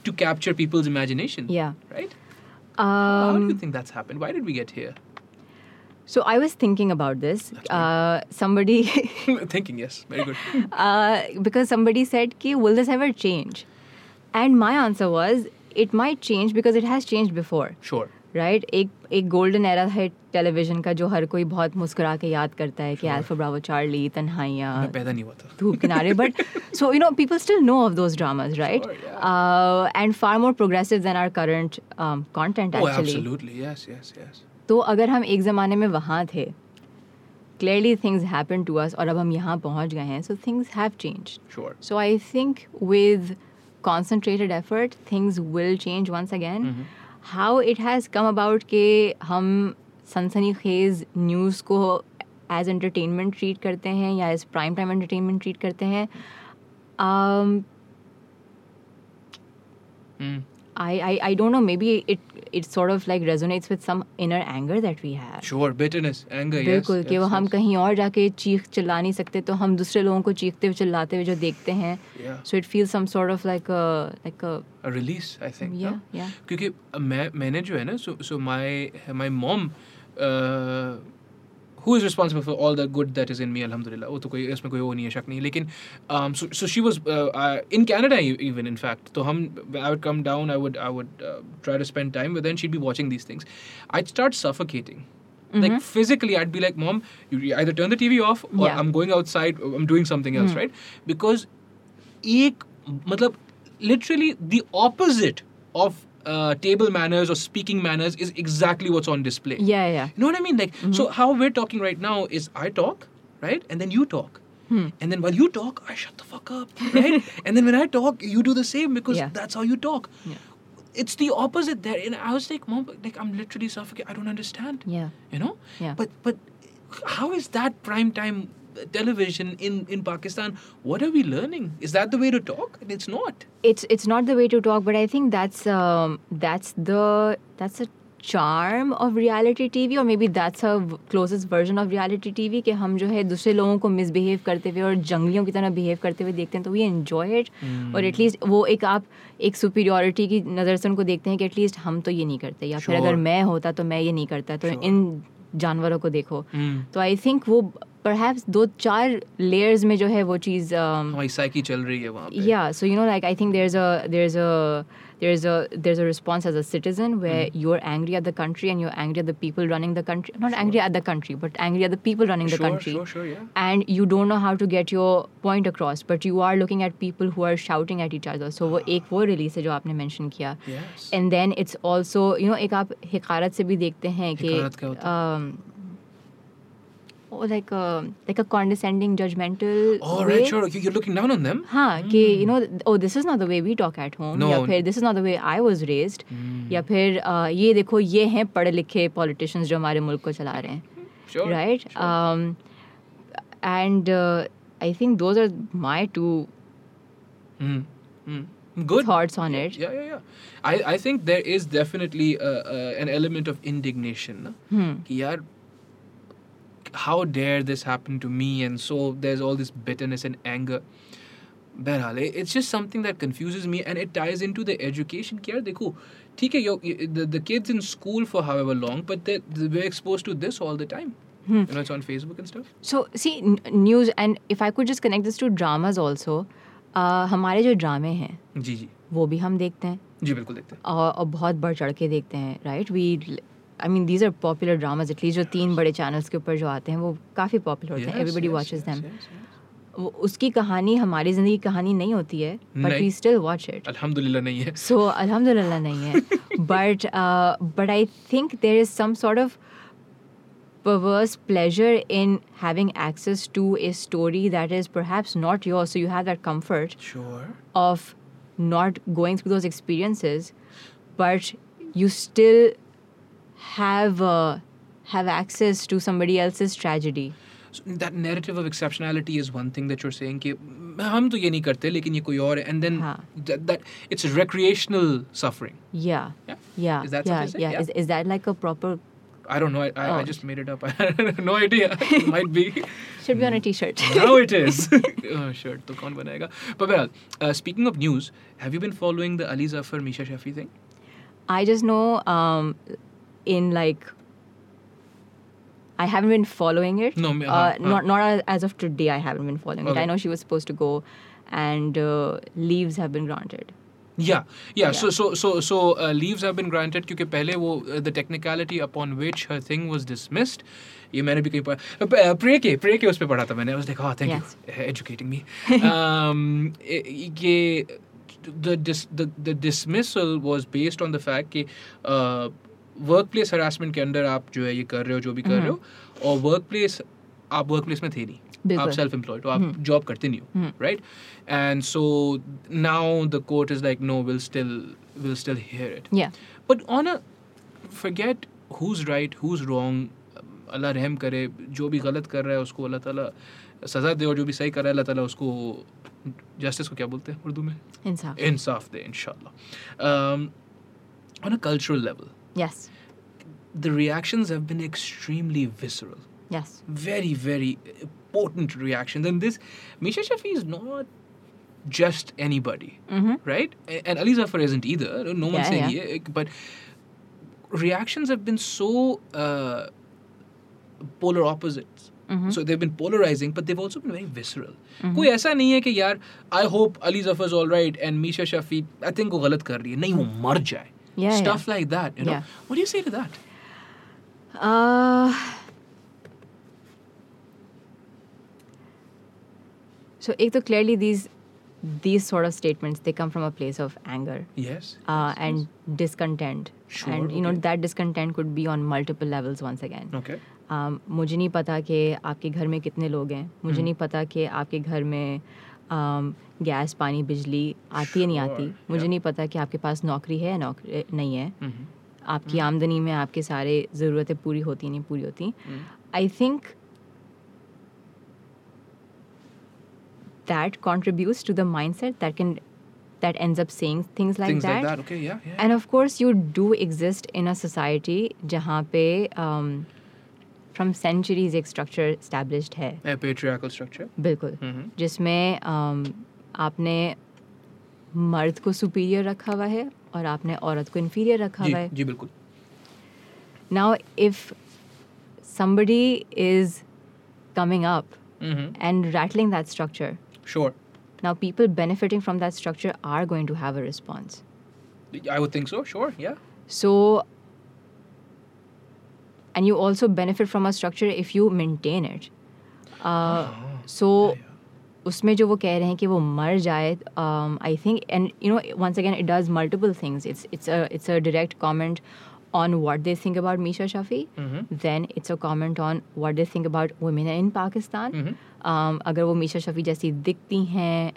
to capture people's imagination Yeah. right? How do Um, you think that's happened? Why did we get here? So I was thinking about this. Uh, somebody, *laughs* *laughs* thinking yes. Very good. Uh, because somebody said, "Ki will this ever change?" And my answer was, "It might change because it has changed before." sure right right? एक एक golden era है television का जो हर कोई बहुत मुस्कुरा के याद करता है कि अल्फ़ा ब्रावो चार्ली तन्हाइयाँ पैदा नहीं हुआ था। Dhoop Kinare but so you know people still know of those dramas right and far more progressive than are current content actually तो अगर हम एक ज़माने में वहाँ थे clearly things happen to us और अब हम यहाँ पहुँच गए हैं so things have change sure. So I think with concentrated effort, things will change once again. It has come about के कि हम सनसनी खेज न्यूज़ को एज एंटरटेनमेंट ट्रीट करते हैं या as prime time entertainment treat करते हैं um, Hmm. I, I I don't know. Maybe it it sort of like resonates with some inner anger that we have. Sure, bitterness, anger, yes. बिल्कुल कि वो yes, हम yes. कहीं और जाके चीख चिल्ला नहीं सकते तो हम दूसरे लोगों को चीखते हुए चिल्लाते हुए जो देखते हैं. So it feel some sort of like like a release i think Yeah, no? yeah. क्योंकि uh, मैं मैंने जो है ना so so my my mom uh, who is responsible for all the good that is in me alhamdulillah वो तो कोई इसमें कोई वो नहीं है शक नहीं लेकिन um, so so she was uh, uh, in Canada e- even in fact तो हम I would come down I would I would uh, try to spend time with her and she'd be watching these things I'd start suffocating like physically i'd be like mom you either turn the tv off or Yeah. i'm going outside or i'm doing something else right because एक मतलब literally the opposite of uh, table manners or speaking manners is exactly what's on display yeah yeah you know what I mean? Like, so how we're talking right now is I talk, right? And then you talk. And then while you talk, I shut the fuck up, right? *laughs* and then when I talk, you do the same because Yeah. that's how you talk. Yeah. It's the opposite there. And I was like, Mom, like I'm literally suffocating. I don't understand. yeah You know? Yeah. But but how is that prime time television in, in Pakistan? What are we learning? Is that the way to talk? And it's not. it's it's not the way to talk but i think that's um, that's the that's a charm of reality tv or maybe that's a closest version of reality tv कि हम जो है दूसरे लोगों को misbehave करते हुए और जंगलियों की तरह बिहेव करते हुए देखते हैं तो वी एन्जॉय इट और एटलीस्ट वो एक आप एक सुपीरियोरिटी की नज़र से उनको देखते हैं कि एटलीस्ट हम तो ये नहीं करते या फिर अगर Sure. मैं होता तो मैं ये नहीं करता तो Sure. इन जानवरों को देखो Mm. तो आई थिंक वो परहैप्स दो चार लेयर्स में जो है वो चीज़ um, हमारी psyche चल रही है वहाँ पे. yeah so you know like i think there's a there's a there's a there's a response as a citizen where Hmm. you're angry at the country and you're angry at the people running the country not sure. angry at the country but angry at the people running sure, the country sure, sure, yeah. and you don't know how to get your point across but you are looking at people who are shouting at each other so वो एक वो release है जो आपने mention किया Yes. and then it's also you know एक आप हिकारत से भी देखते हैं कि like a like a condescending judgmental Oh, way. right, sure. You- You're looking down on them. हाँ कि you know oh this is not the way we talk at home No. या फिर this is not the way I was raised या फिर uh, ये देखो ये हैं पढ़े लिखे politicians जो हमारे मुल्क को चला रहे हैं Sure. right um, and uh, I think those are my two Mm. Mm. Good. thoughts on it Yeah, yeah, yeah. I, I think there is definitely uh, uh, an element of indignation. na? Hmm. कि यार, how dare this happen to me? And so there's all this bitterness and anger. बहरहाल it- it's just something that confuses me and it ties into the education कि यार देखो ठीक है yo- the, the kids in school for however long but they, we're exposed to this all the time Hmm. you know it's on Facebook and stuff So see n- news and if I could just connect this to dramas also uh, हमारे जो ड्रामे हैं जी जी वो भी हम देखते हैं जी बिल्कुल देखते हैं और, और बहुत बढ़ चढ़ के देखते हैं right we I mean these are popular dramas at least जो तीन बड़े चैनल्स के ऊपर जो आते हैं वो काफ़ी पॉपुलर होते हैं Yes, everybody yes, watches yes, them yes, yes. उसकी कहानी हमारी ज़िंदगी की कहानी नहीं होती है बट नहीं। वी स्टिल वॉच इट अल्हम्दुलिल्लाह नहीं है सो अल्हम्दुलिल्लाह नहीं है but but I think there is some sort of perverse pleasure in having access to a story that is perhaps not yours so you have that comfort sure of not going through those experiences, but you still have uh, have access to somebody else's tragedy. So that narrative of exceptionality is one thing that you're saying कि हम तो ये नहीं करते लेकिन ये कोई और है and then हाँ. that, that it's recreational suffering Yeah, yeah yeah, Is that yeah, what they say? yeah. Yeah. Is, is that like a proper? I don't know I, I, I Oh. just made it up I *laughs* have no idea *laughs* it might be Should be on a T-shirt. *laughs* now it is oh, shirt तो कौन बनाएगा but well uh, speaking of news have you been following the Ali Zafar Misha Shafi thing I just know um, in like. I haven't been following it. No, me- uh, huh, huh. not not as- as of today. I haven't been following it. Okay. I know she was supposed to go, and uh, leaves have been granted. Yeah, yeah. So, Yeah. so, so, so uh, leaves have been granted क्योंकि पहले वो uh, the technicality upon which her thing was dismissed. ये मैंने भी कहीं पढ़ा pray के pray के उस पे पढ़ा था मैंने I was like oh thank Yes. you uh, educating me um, ये ये- the, dis, the the dismissal was based on the fact कि uh, workplace हरासमेंट के अंदर आप जो है ये कर रहे हो जो भी कर रहे हो और वर्क प्लेस आप वर्क प्लेस में थे नहीं। आप सेल्फ एम्प्लॉयड हो आप जॉब करते नहीं हो right and so now the court is like no will still will still hear it but on a forget who's right who's wrong अल्लाह रहम करे जो भी गलत कर रहा है उसको अल्लाह ताला सज़ा दे और जो भी सही कर रहा है अल्लाह ताला उसको जस्टिस को क्या बोलते हैं उर्दू में? Insaf. इंसाफ दे इंशाल्लाह। Um, on a cultural level, yes the reactions have been extremely visceral. yes Very, very uh, potent reactions. And this, Misha Shafi is not just anybody, mm-hmm. right? A- And Ali Zafar isn't either. No one's Yeah, saying yeah. he, but reactions have been so uh, polar opposites. Mhm. So they've been polarizing, but they've also been very visceral. Mm-hmm. कोई ऐसा नहीं है कि यार I hope Ali Zafar all right and Meesha Shafi I think वो गलत कर रही है नहीं वो मर जाए Mm-hmm. Yeah, stuff yeah. like that you know Yeah. what do you say to that Uh, so एक तो clearly these these sort of statements they come from a place of anger yes uh, and discontent Sure, and you know okay. that discontent could be on multiple levels once again okay um, मुझे नहीं पता कि आपके घर में कितने लोग हैं हम्म। मुझे नहीं पता कि आपके घर में um, गैस पानी बिजली आती है नहीं आती? मुझे नहीं पता कि आपके पास नौकरी है नौकरी नहीं है। आपकी आमदनी में आपके सारे ज़रूरतें पूरी होती नहीं पूरी होती। I think that contribute to the mindset that can that end up saying things like that and of course you do exist in a society जहाँ पे um, फ्रॉम सेंचुरीज एक स्ट्रक्चर स्टैब्लिश है। बिल्कुल। जिसमें um, आपने मर्द को superior रखा हुआ है और आपने औरत को इन्फीरियर रखा जी हुआ है जी बिल्कुल now if somebody is coming up Mhm. and rattling that structure sure now people benefiting from that structure are going to have a response I would think so sure yeah so and you also benefit from a structure if you maintain it uh, so उसमें जो वो कह रहे हैं कि वो मर जाए I think and you know once again it does multiple things it's it's it's a direct comment on what they think about Meesha Shafi then it's a comment on what they think about women in Pakistan अगर वो मीशा शफ़ी जैसी दिखती हैं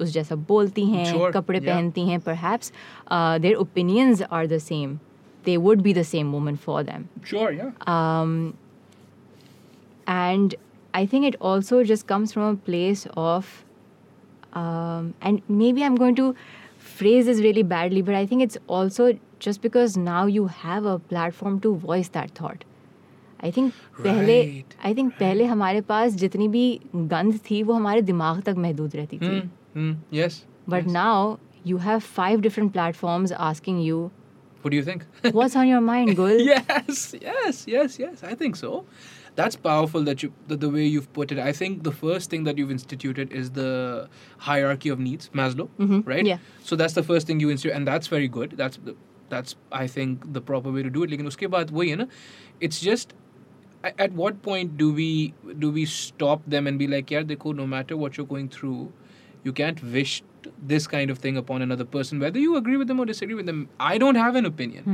उस जैसा बोलती हैं sure. कपड़े yeah. पहनती हैं पर their opinions are the same they would be the same woman for them and I think it also just comes from a place of, um, and maybe I'm going to phrase this really badly, but I think it's also just because now you have a platform to voice that thought. I think पहले Right, I think पहले हमारे पास जितनी भी गंध थी वो हमारे दिमाग तक महदूद रहती थी Hmm, hmm, yes but yes. now you have five different platforms asking you what do you think what's on your mind *laughs* Gul yes, yes, yes, yes. I think so. that's powerful that you that the way you've put it. I think the first thing that you've instituted is the hierarchy of needs maslow mm-hmm. right? Yeah. So that's the first thing you institute and that's very good. That's that's i think the proper way to do it. Lekin uske baad wahi it's just at what point do we do we stop them and be like yeah they no matter what you're going through you can't wish this kind of thing upon another person, whether you agree with them or disagree with them. I don't have an opinion.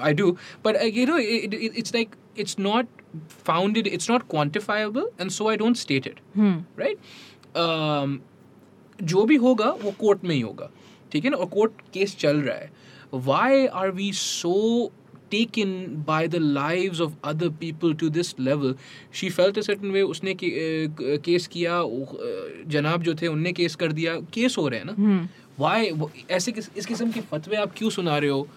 I do, but uh, you know, it, it, it's like it's not founded, it's not quantifiable, and so I don't state it. Right? Um, जो भी होगा वो court में ही होगा ठीक है ना और कोर्ट केस चल रहा है why are we so taken by the lives of other people to this level she felt a certain way उसने केस किया uh, जनाब जो थे उनने केस कर दिया केस हो रहे हैं ना why ऐसे किस, इस किस्म के फतवे आप क्यों सुना रहे हो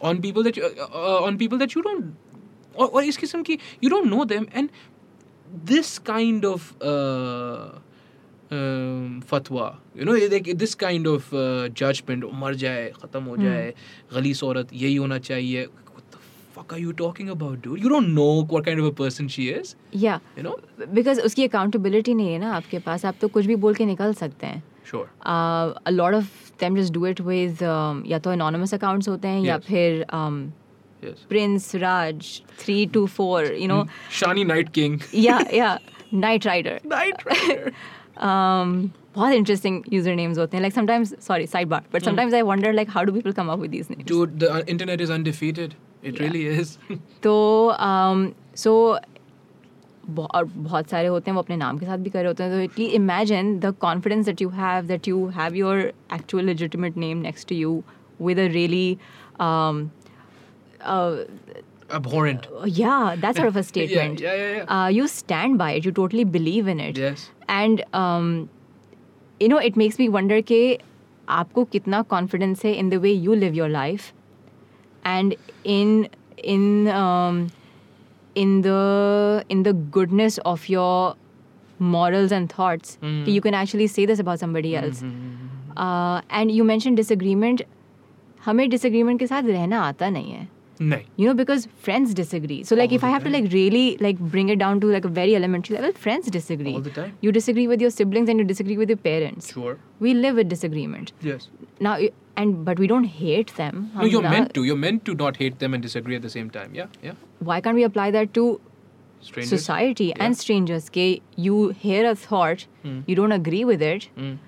on people that you, uh, on people that you don't और, इस किस्म की you don't know them and this kind of uh, um, fatwa you know like this kind of uh, judgment मर जाए ख़त्म हो जाए गलीस औरत यही होना चाहिए fuck are you talking about dude you don't know what kind of a person she is yeah you know because उसकी अकाउंटेबिलिटी नहीं है ना आपके पास आप तो कुछ भी बोल के निकल सकते हैं sure uh, a lot of them just do it with um, या तो anonymous accounts होते हैं या Yes. फिर um, yes Prince Raj three two four you know Shani Night King *laughs* yeah yeah Knight Rider Night Rider *laughs* um, बहुत interesting usernames होते हैं like sometimes sorry sidebar but sometimes I wonder like how do people come up with these names dude the uh, internet is undefeated it really is तो um, so बहु- और बहुत सारे होते हैं वो अपने नाम के साथ भी कर रहे होते हैं तो Italy imagine the confidence that you have that you have your actual legitimate name next to you with a really abhorrent yeah that sort of a statement yeah, yeah, yeah. yeah. Uh, you stand by it you totally believe in it yes and um, you know it makes me wonder कि आपको कितना confidence है in the way you live your life and in in um, in the in the goodness of your morals and thoughts Hmm. कि you can actually say this about somebody else uh, and you mentioned disagreement हमें disagreement के साथ रहना आता नहीं है नहीं you know because friends disagree so like All if i the have to time. like really like bring it down to like a very elementary level friends disagree All the time. you disagree with your siblings and you disagree with your and but we don't hate them. No, you're meant to. You're meant to not hate them and disagree at the same time. Yeah, yeah. Why can't we apply that to strangers? society yeah. and strangers? Okay, you hear a thought, mm. you don't agree with it. Mm.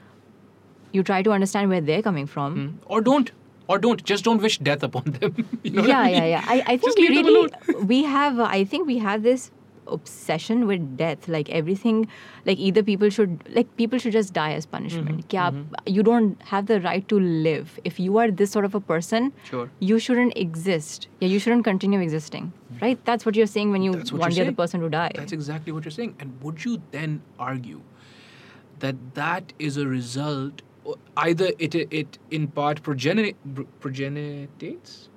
You try to understand where they're coming from, mm. or don't or don't just don't wish death upon them *laughs* you know yeah I mean? yeah yeah i, I think we really we have i think we have this obsession with death like everything like either people should like people should just die as punishment. Mm-hmm. Kya, mm-hmm. you don't have the right to live. If you are this sort of a person sure. you shouldn't exist. Yeah you shouldn't continue existing mm. right? That's what you're saying when you want the other person to die. That's exactly what you're saying. And would you then argue that that is a result either it it in part progeni- progenitates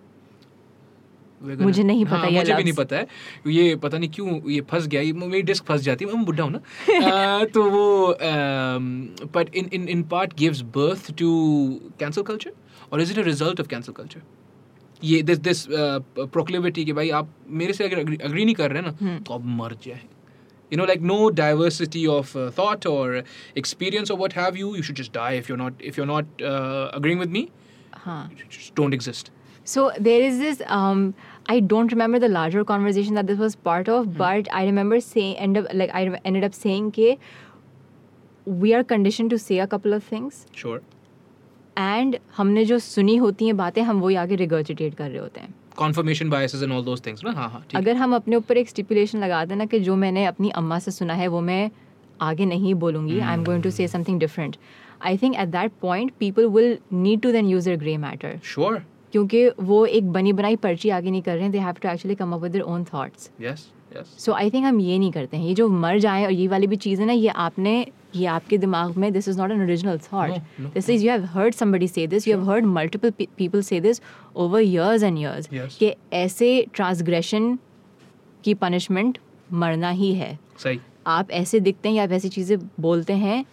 Gonna- मुझे नहीं पता हाँ, ये मुझे भी। नहीं पता है ये पता नहीं क्यों ये फंस गया ये मेरी डिस्क फंस जाती है मैं बुढ़ा हूँ ना अह, तो वो but in in in part gives birth to cancel culture और is it a result of cancel culture ये दिस दिस प्रोक्लिविटी कि भाई आप मेरे से अगर अग्री नहीं कर रहे हैं ना तो आप मर जाए you know like no diversity of uh, thought or experience or what have you you should just die if you're not if you're not uh, agreeing with me हाँ. you just don't exist So there is this. Um, I don't remember the larger conversation that this was part of, but I remember saying, end up like I ended up saying, "Ke we are conditioned to say a couple of things, sure and हमने जो सुनी होती हैं बातें हम वही आगे regurgitate कर रहे होते हैं confirmation biases and all those things ना हाँ हाँ ठीक है अगर हम अपने ऊपर एक स्टिपुलेशन लगा दें ना कि जो मैंने अपनी अम्मा से सुना है वो मैं आगे नहीं बोलूँगी आई एम गोइंग टू से something different I think at that point people will need to then use their grey matter sure क्योंकि वो एक बनी बनाई पर्ची आगे नहीं कर रहे हैं they have to actually come up with their own thoughts yes yes. So I think हम ये नहीं करते हैं। ये जो मर जाए और ये वाली भी चीज़ है ना ये आपने ये आपके दिमाग में this is not an original thought this is you have heard somebody से this you have heard multiple people से this over years and Yes. कि ऐसे ट्रांसग्रेशन की पनिशमेंट मरना ही है। सही। आप ऐसे दिखते हैं या आप ऐसी चीज़ें बोलते हैं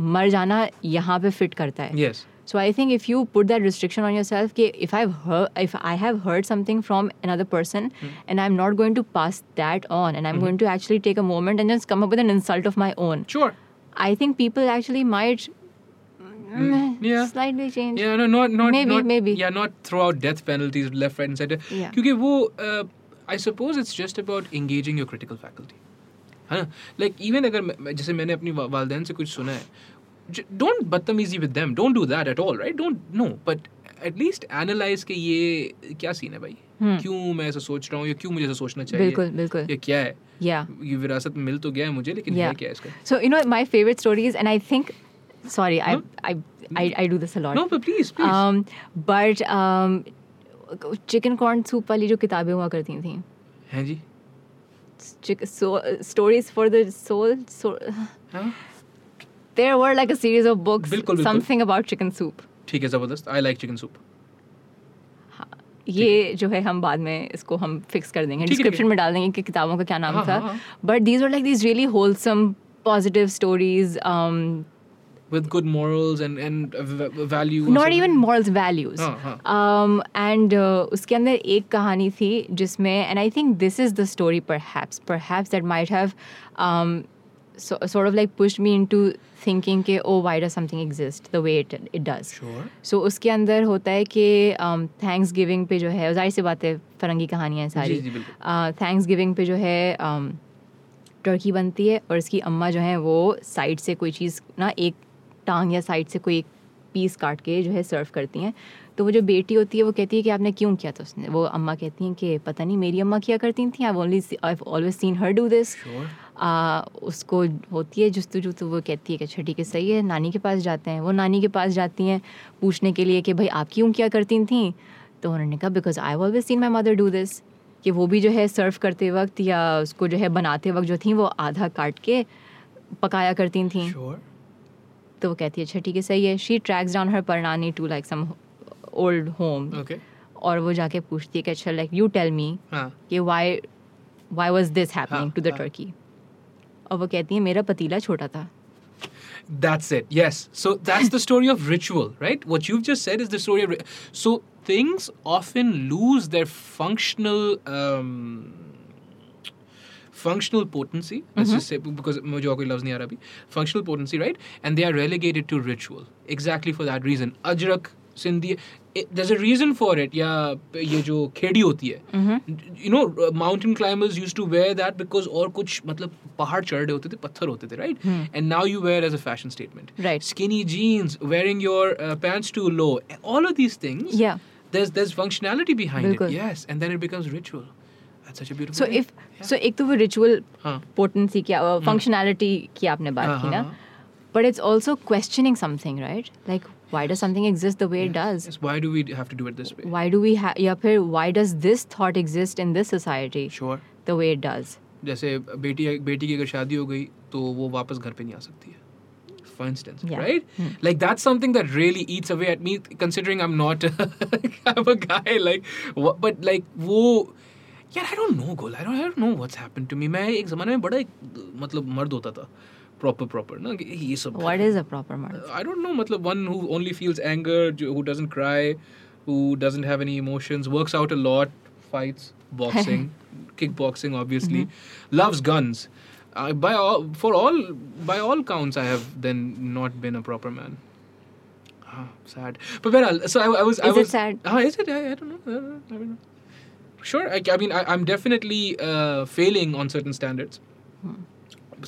मर जाना यहाँ पे फिट करता है। Yes. So I think if you put that restriction on yourself, कि if I've heard, if I have heard something from another person, and I'm not going to pass that on, and I'm going to actually take a moment and just come up with an insult of my own, sure I think people actually might mm, yeah. slightly change. Yeah, no, not not Maybe, not, maybe. Yeah, not throw out death penalties left, right, and center. Yeah. क्योंकि वो uh, I suppose it's just about engaging your critical faculty. है ना? Like even अगर मैं- मैं- जैसे मैंने अपनी वा- वालदैन से कुछ सुना है, डोंट बदतमीजी with them don't do that at all right don't know but at least analyse के ये क्या सीन है भाई क्यों मैं ऐसा सोच रहा हूँ या क्यों मुझे ऐसा सोचना चाहिए बिल्कुल बिल्कुल ये क्या है या ये विरासत मिल तो गया है मुझे लेकिन yeah. क्या है इसका so you know my favourite stories and I think sorry I I I do this a lot no please please but chicken corn soup वाली जो किताबें हुआ करती थी हैं जी stories for the soul there were like a series of books बिल्कुल, बिल्कुल. something about chicken soup ठीक है जबरदस्त. I like chicken soup. ये जो है हम बाद में इसको हम फिक्स कर देंगे ठीक है, ठीक डिस्क्रिप्शन है। में डाल देंगे कि किताबों का क्या नाम हाँ, था हाँ, हाँ। But these were like these really wholesome positive stories with good morals and and uh, v- value. or not something. Even morals values हाँ, एंड उसके अंदर एक कहानी थी जिसमें and I think this is the story perhaps perhaps that might have sort of like pushed me into thinking कि oh why does something exist the way it it does Sure. So उसके अंदर होता है कि thanks giving पे जो है ज़ाहिर सी बात है फरंगी कहानियाँ हैं सारी। थैंक्स गिविंग पे जो है टर्की बनती है और इसकी अम्मा जो है वो साइड से कोई चीज़ ना एक टांग या साइड से कोई एक पीस काट के जो है सर्व करती हैं तो वो जो बेटी होती है वो कहती है कि आपने क्यों किया था उसने वो अम्मा कहती हैं कि पता नहीं मेरी अम्मा किया करती थी I only I always seen her do this. आ, उसको होती है जस्तुजू तो वो कहती है कि अच्छा ठीक है सही है नानी के पास जाते हैं। वो नानी के पास जाती हैं पूछने के लिए कि भाई आप क्यों क्या करती थी? तो उन्होंने कहा because I always seen my mother do this कि वो भी जो है सर्व करते वक्त या उसको जो है बनाते वक्त जो थी वो आधा काट के पकाया करती थी। Sure. तो वो कहती है अच्छा ठीक है सही है। She tracks down her परनानी to like some old home और वो जाके पूछती है कि अच्छा लाइक यू टेल मी कि why why was this happening to the हाँ. टर्की और वो कहती है मेरा पतीला छोटा था That's it. Yes. So that's the story of ritual, right? What you've just said is the story of. ri- So things often lose their functional. Um, functional potency let's just say because मुझे और कोई लफ्ज़ नहीं आ रहा अभी functional potency right and they are relegated to ritual exactly for that reason Ajrak Sindhi it, there's a reason for it या ये जो खेड़ी होती है you know uh, mountain climbers used to wear that because और कुछ मतलब पहाड़ चढ़ रहे होते थे पत्थर होते थे right and now you wear as a fashion statement Right. skinny jeans wearing your uh, pants too low all of these things Yeah. there's there's functionality behind बिल्कुल. it yes and then it becomes ritual that's such a beautiful so thing. If so एक तो वो ritual हाँ potency की functionality की आपने हाँ, बात की हाँ, ना हाँ. But it's also questioning something right like why does something exist the way it does Yes, why do we have to do it this way why do we have या फिर why does this thought exist in this society sure the way it does जैसे बेटी बेटी की अगर शादी हो गई तो वो वापस घर पे नहीं आ सकती है for instance Yeah. right like that's something that really eats away at me considering i'm not *laughs* i'm a guy like wha- but like wo yeah i don't know gol i don't, I don't know what's happened to me मैं एक जमाने में बड़ा एक मतलब मर्द होता था proper proper. No he is a what is a proper martyr uh, i don't know matlab one who only feels anger who doesn't cry who doesn't have any emotions works out a lot fights *laughs* boxing kickboxing obviously mm-hmm. loves guns. Uh, by all for all by all counts i have then not been a proper man. Ah, sad. But well so I, I, was is I was, it sad? Ah, is it? I, I don't know. I don't know. Sure i, I mean I, am definitely uh, failing on certain standards. Hmm.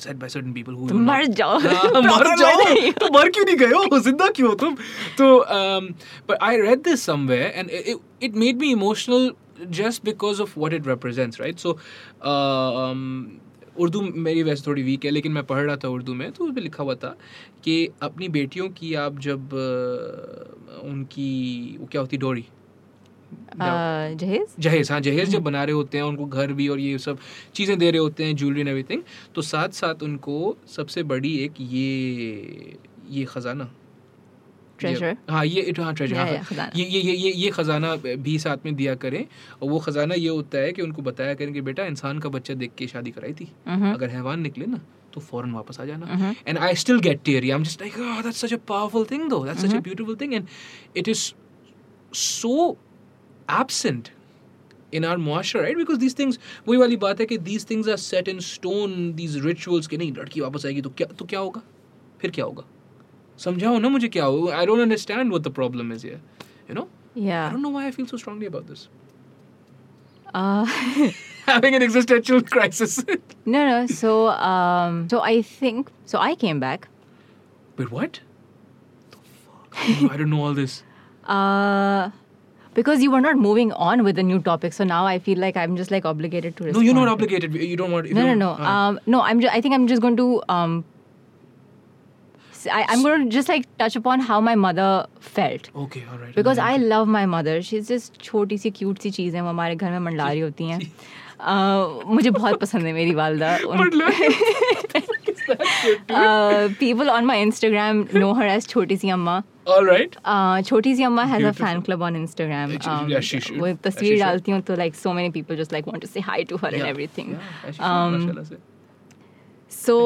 Said by certain people who. तो not- मर जाओ हाँ, मर जाओ। तो मर क्यों नहीं गए हो ज़िंदा क्यों हो तुम तो um, but I read this somewhere and it, it, made me emotional just because of what it represents right so uh, um, Urdu मेरी वैसे थोड़ी वीक है लेकिन मैं पढ़ रहा था उर्दू में तो उसमें लिखा हुआ था कि अपनी बेटियों की आप जब uh, उनकी वो क्या होती डोरी Uh, जहेज? जहेज हाँ जहेज जब बना रहे होते हैं उनको घर भी और ये सब चीज़ें दे रहे होते हैं ज्वेलरी एंड एवरीथिंग तो साथ साथ उनको सबसे बड़ी एक ये ये खजाना? हाँ ये हाँ ट्रेजर Yeah, हाँ ये ये ये ये ये खजाना भी साथ में दिया करें और वो खजाना ये होता है कि उनको बताया करें कि बेटा इंसान का बच्चा देख के शादी कराई थी। Mhm. अगर हैवान निकले ना तो फ़ौरन वापस आ जाना। And I still get teary I am just like that's such a powerful thing though. That's such a beautiful thing. And it is so absent in our muashra, right? Because these things, वही वाली बात है कि these things are set in stone, these rituals कि नहीं लड़की वापस आएगी तो क्या तो क्या होगा फिर क्या होगा समझाओ ना मुझे क्या हो don't understand what the problem is here. You know? Yeah. I don't know why I feel so strongly about this. *laughs* Uh, *laughs* Having an existential crisis. *laughs* no, no. So, um, so I think so. I came back. But what? I don't know all this. Uh, because you were not moving on with the new topic so now I feel like I'm just like obligated to no respond you're not obligated you don't want if no you no don't- no ah. um no I'm just I think I'm just going to um s- I, am going to just like touch upon how my mother felt okay all right because I love my mother she is just छोटी सी cute सी चीज़ है वो हमारे घर में मंडला रही *laughs* होती हैं Uh, मुझे बहुत पसंद है मेरी वालदा people on my Instagram know her age छोटी सी अम्मा all right Uh, छोटी सी अम्मा has a Beautiful. Fan club on Instagram Yeah, she- yeah, she should. वो Yeah, she तस्वीर should. डालती हूँ तो like so many people just like want to से high to her and Yeah. Everything Yeah, as she should, Um, mashallah से. सो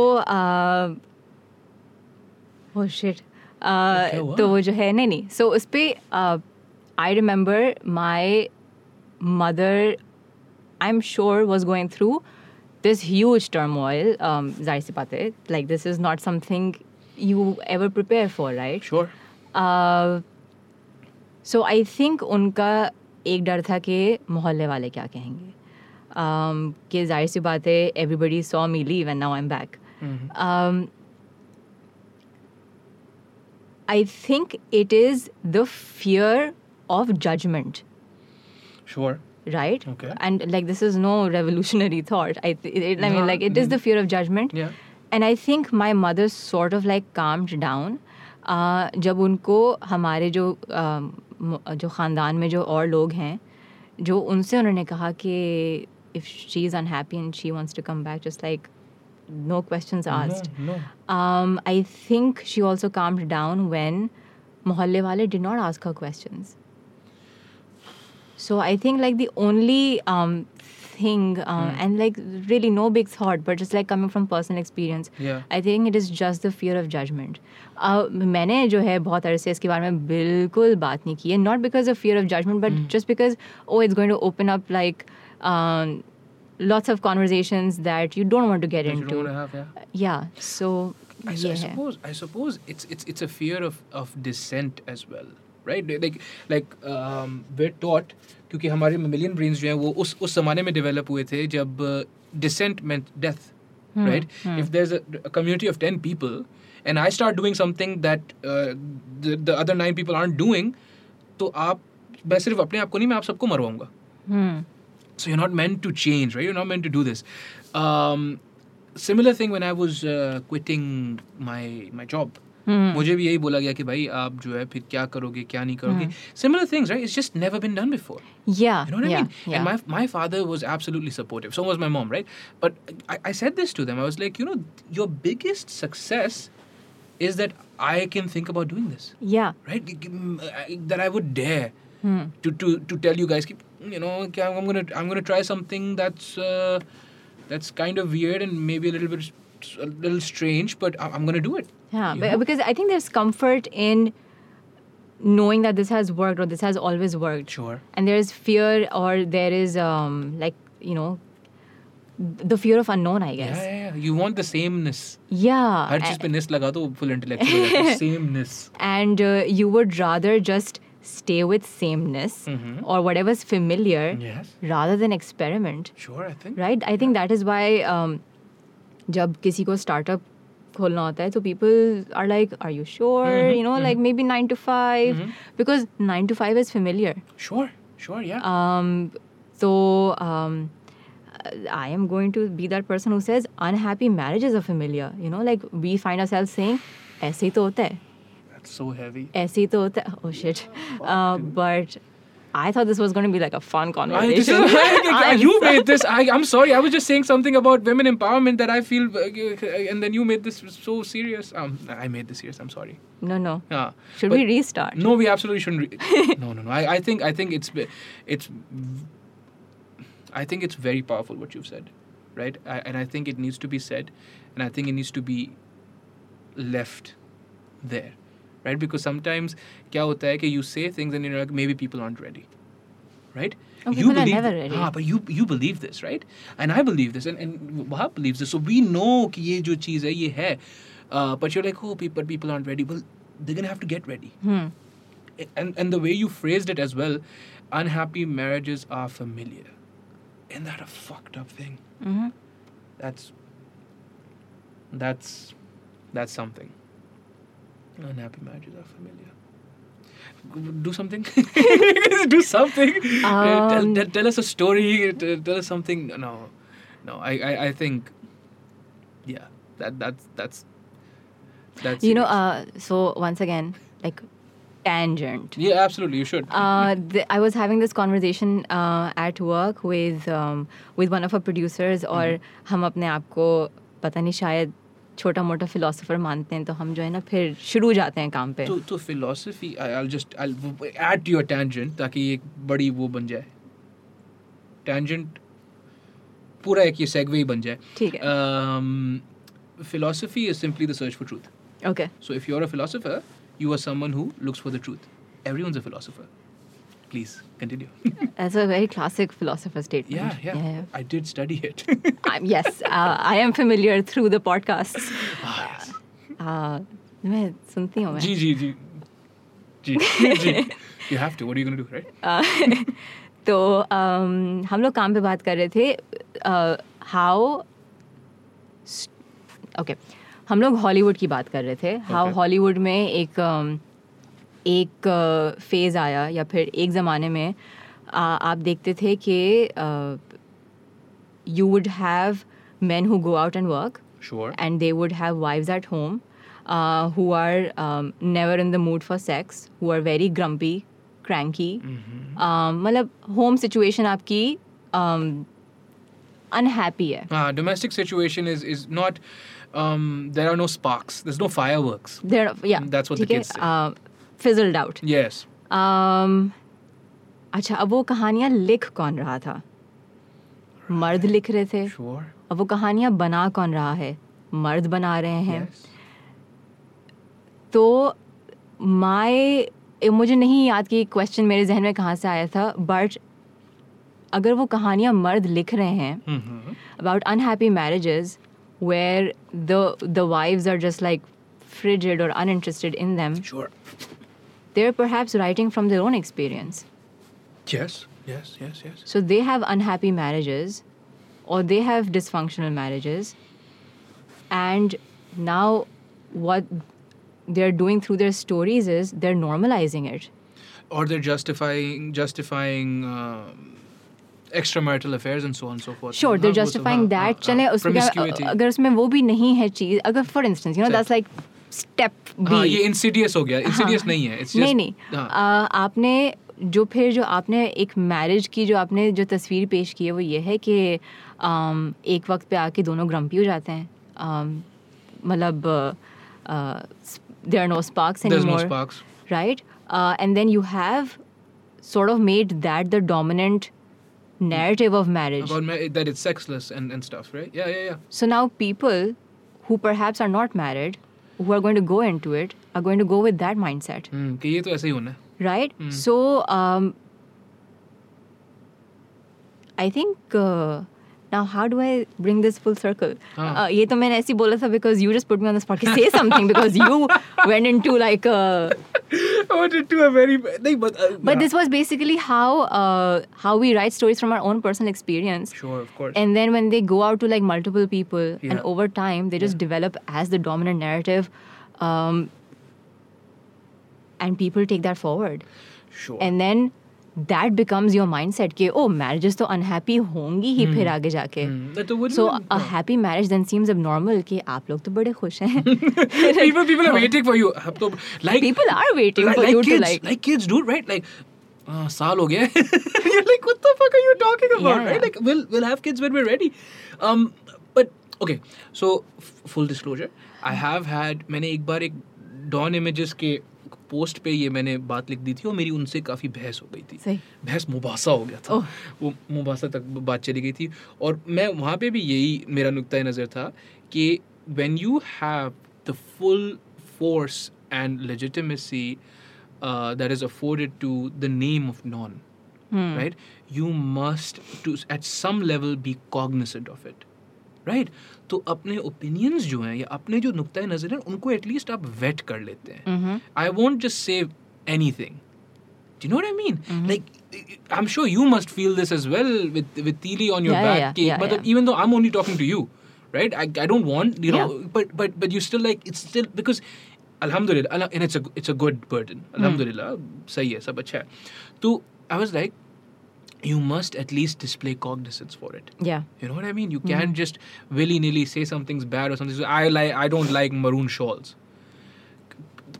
वो shit क्या हुआ? तो वो जो है नहीं नहीं सो उस पर I remember my mother I am sure was going through this huge turmoil जाहिर सी बात है like this is not something you ever prepare for right Sure. So I think उनका एक डर था कि मोहल्ले वाले क्या कहेंगे um, कि जाहिर सी बात है everybody saw me leave and now I am back um, I think it is the fear of judgment, Sure. right? Okay. And like this is no revolutionary thought. I, th- it, I mean, No, like it is the fear of judgment. Yeah. And I think my mother sort of like calmed down. Uh, जब उनको हमारे जो um, म- जो ख़ानदान में जो और लोग हैं जो उनसे उन्होंने कहा कि if she is unhappy and she wants to come back just like no questions asked No, no. um, I think she also calmed down when Mohalle wale did not ask her questions. So I think like the only um, thing, uh, Hmm. and like really no big thought, but just like coming from personal experience, Yeah. I think it is just the fear of judgment. मैंने जो है बहुत अरसे इसके बारे में बिल्कुल बात नहीं की है not because of fear of judgement but just because oh it's going to open up like lots of conversation that you don't want to get into. या सो I, yeah. I suppose I suppose it's it's it's a fear of of dissent as well. Um, क्योंकि हमारे million brains जो हैं वो उस उस ज़माने में डेवलप हुए थे जब डिसेंट में death right if there is a of ten people and I start doing something that uh, the the other nine people aren't doing, तो आप मैं सिर्फ अपने आप को नहीं मैं आप सबको मरवाऊंगा. hmm. So you're not meant to change, right? You're not meant to do this. Um, similar thing when I was uh, quitting my my job. मुझे भी यही बोला गया कि भाई आप जो है फिर क्या करोगे क्या नहीं करोगे similar things right it's just never been done before yeah you know what yeah I mean yeah and my my father was absolutely supportive so was my mom right but I, I said this to them I was like you know your biggest success is that I can think about doing this yeah right that I would dare Hmm. to to to tell you guys, keep, you know, I'm gonna I'm gonna try something that's uh, that's kind of weird and maybe a little bit a little strange, but I'm, I'm gonna do it. Yeah, you but- know? because I think there's comfort in knowing that this has worked or this has always worked. Sure. And there is fear or there is um like you know the fear of unknown, I Yeah, guess. yeah, yeah. You want the sameness. Yeah. हर चीज a- पे निस लगा तो full intellectual हो जाता है. *laughs* sameness. and uh, you would rather just stay with sameness Mhm. or whatever's familiar Yes. rather than experiment. Sure, I think. right i think that is why um, जब किसी को startup खोलना होता है तो people are like are you sure Mhm, you know like maybe 9 to 5 Mhm. because 9 to 5 is familiar Sure, sure, yeah. um, so um, I am going to be that person who says unhappy marriages are familiar you know like we find ourselves saying ऐसे ही तो होता है That's so heavy. ऐसे ही तो होता है oh shit uh, but I thought this was going to be like a fun I, this conversation *laughs* is, I'm you so- made this. I, I'm sorry. I was just saying something about women empowerment that I feel, uh, and then you made this so serious. Um, I made this serious. I'm sorry. no no Yeah. should But- we restart No, we absolutely shouldn't. Re- no, no, no. I, I think I think it's ve- it's I think it's very powerful what you've said, right? I, and I think it needs to be said, and I think it needs to be left there, right? Because sometimes क्या होता है कि you say things and you're like maybe people aren't ready, right? Oh, you people are believe never th- ready. हाँ, but you you believe this, right? And I believe this, and and Wahab believes this. So we know कि ये जो चीज़ है ये है, uh, but you're like oh people people aren't ready. Well, they're gonna have to get ready hmm. and and the way you phrased it as well unhappy marriages are familiar isn't that a fucked up thing? Hmm that's that's that's something. Unhappy marriages are familiar. Do something. *laughs* Do something. Uh, tell, Um, tell, tell us a story. Tell us something. No no i i, I think yeah that that's that's that's you know serious. uh, so once again like tangent yeah absolutely you should uh, th- I was having this conversation uh, at work with um, with one of our producers और हम अपने आप को पता नहीं शायद छोटा मोटा फिलोसोफर मानते हैं तो हम जो है ना फिर शुरू जाते हैं काम पे तो तो I'll just I'll w- add to your tangent ताकि एक बड़ी वो बन जाए tangent पूरा एक ये segue ही बन जाए ठीक है um, philosophy is simply the search for truth okay so if you're a philosopher you are someone who looks for the truth everyone's a philosopher please continue *laughs* that's a very classic philosopher statement yeah yeah, I did study it *laughs* I'm, yes uh, I am familiar through the podcasts *laughs* ah, yes. uh, मैं सुनती हूँ मैं जी जी जी जी जी you have to what are you gonna do right Uh, तो um, हम लोग काम पे बात कर रहे थे हाउ ओके हम लोग हॉलीवुड की बात कर रहे थे। How okay. हॉलीवुड में एक um, एक uh, फ़ेज़ आया या फिर एक ज़माने में आ, आप देखते थे कि you would have man who go out and work and they would have wives at home who are never in the mood for sex who are very grumpy cranky मतलब होम सिचुएशन आपकी unhappy um, है। Domestic situation is is not um, there are no sparks. There's no fireworks. There, yeah. That's what the kids say. Uh, fizzled out. Yes. Um, अच्छा अब वो कहानियाँ लिख कौन रहा था मर्द लिख रहे थे अब वो कहानियाँ बना कौन रहा है मर्द बना रहे हैं तो माए मुझे नहीं याद कि क्वेश्चन मेरे जहन में कहाँ से आया था बट अगर वो कहानियाँ मर्द लिख रहे हैं about unhappy marriages where the the wives are just like frigid or uninterested in them Sure. they're perhaps writing from their own experience Yes. Yes. Yes. Yes. so they have unhappy marriages or they have dysfunctional marriages and now what they're doing through their stories is they're normalizing it Or they're justifying justifying um, extramarital affairs and so on and so forth. sure they're हाँ, justifying हाँ, that हाँ, चले हाँ, उसमें promiscuity. अगर उसमें वो भी नहीं है चीज़ अगर for instance you know. That's like step हाँ बी ये insidious हो गया insidious नहीं है it's just नहीं नहीं हाँ, आ, आपने जो फिर जो आपने एक मैरिज की जो आपने जो तस्वीर पेश की है वो ये है कि आम, एक वक्त पे आके दोनों ग्रम्पी हो जाते हैं मतलब there are no sparks there's no anymore sparks right uh, and then you have sort Hmm. narrative of marriage. About ma- that it's sexless and, and stuff right? Yeah yeah yeah. So now people who perhaps are not married who are going to go into it are going to go with that mindset. Mm, right? Mm. so um, i think uh, now how do i bring this full circle हाँ. uh, ये तो मैंने ऐसे ही बोला था because you just put me on the spot कि say something because you *laughs* went into like uh, I wanted to a very नहीं but uh, but yeah. this was basically how uh, how we write stories from our own personal experience sure of course and then when they go out to like multiple people and Yeah. over time they just develop as the dominant narrative um, and people take that forward sure and then that becomes your mindset के oh marriages तो unhappy होंगी ही फिर हम्म, आगे जाके. So a happy marriage then seems अब normal कि आप लोग तो बड़े खुश हैं। People people are waiting for you अब तो like people are waiting for you to like like kids do right like साल हो गया *laughs* you're like what the fuck are you talking about? Yeah, right? Like we'll we'll have kids when we're ready. Um but okay so full disclosure I have had मैंने एक बार एक don images के post पे ये मैंने बात लिख दी थी और मेरी उनसे काफ़ी बहस हो गई थी। बहस मुबासा हो गया था। वो मुबासा तक बात चली गई थी और मैं वहाँ पे भी यही मेरा नुकता नज़र था कि when you have the full force and legitimacy that is afforded to the name of non right you must to at some level be cognisant of it it right तो अपने ओपिनियंस जो हैं या अपने जो नुक्ता नज़र हैं उनको एटलीस्ट आप वेट कर लेते हैं Mhm. I won't just say anything. Do you know what I mean? Like, I'm sure you must feel this as well with with Teely on your Yeah, yeah, back. yeah, कि- yeah, but yeah. even though I'm only talking to you, right? I, I don't want you know, Yeah. but but but you still like it's still because, Alhamdulillah, Allah- and it's a it's a good burden. Hmm. Alhamdulillah, सही है सब अच्छा है. तो I was like, you must at least display cognizance for it. yeah You know what I mean? You Mm-hmm. can't just willy nilly say something's bad or something. I like I don't like maroon shawls.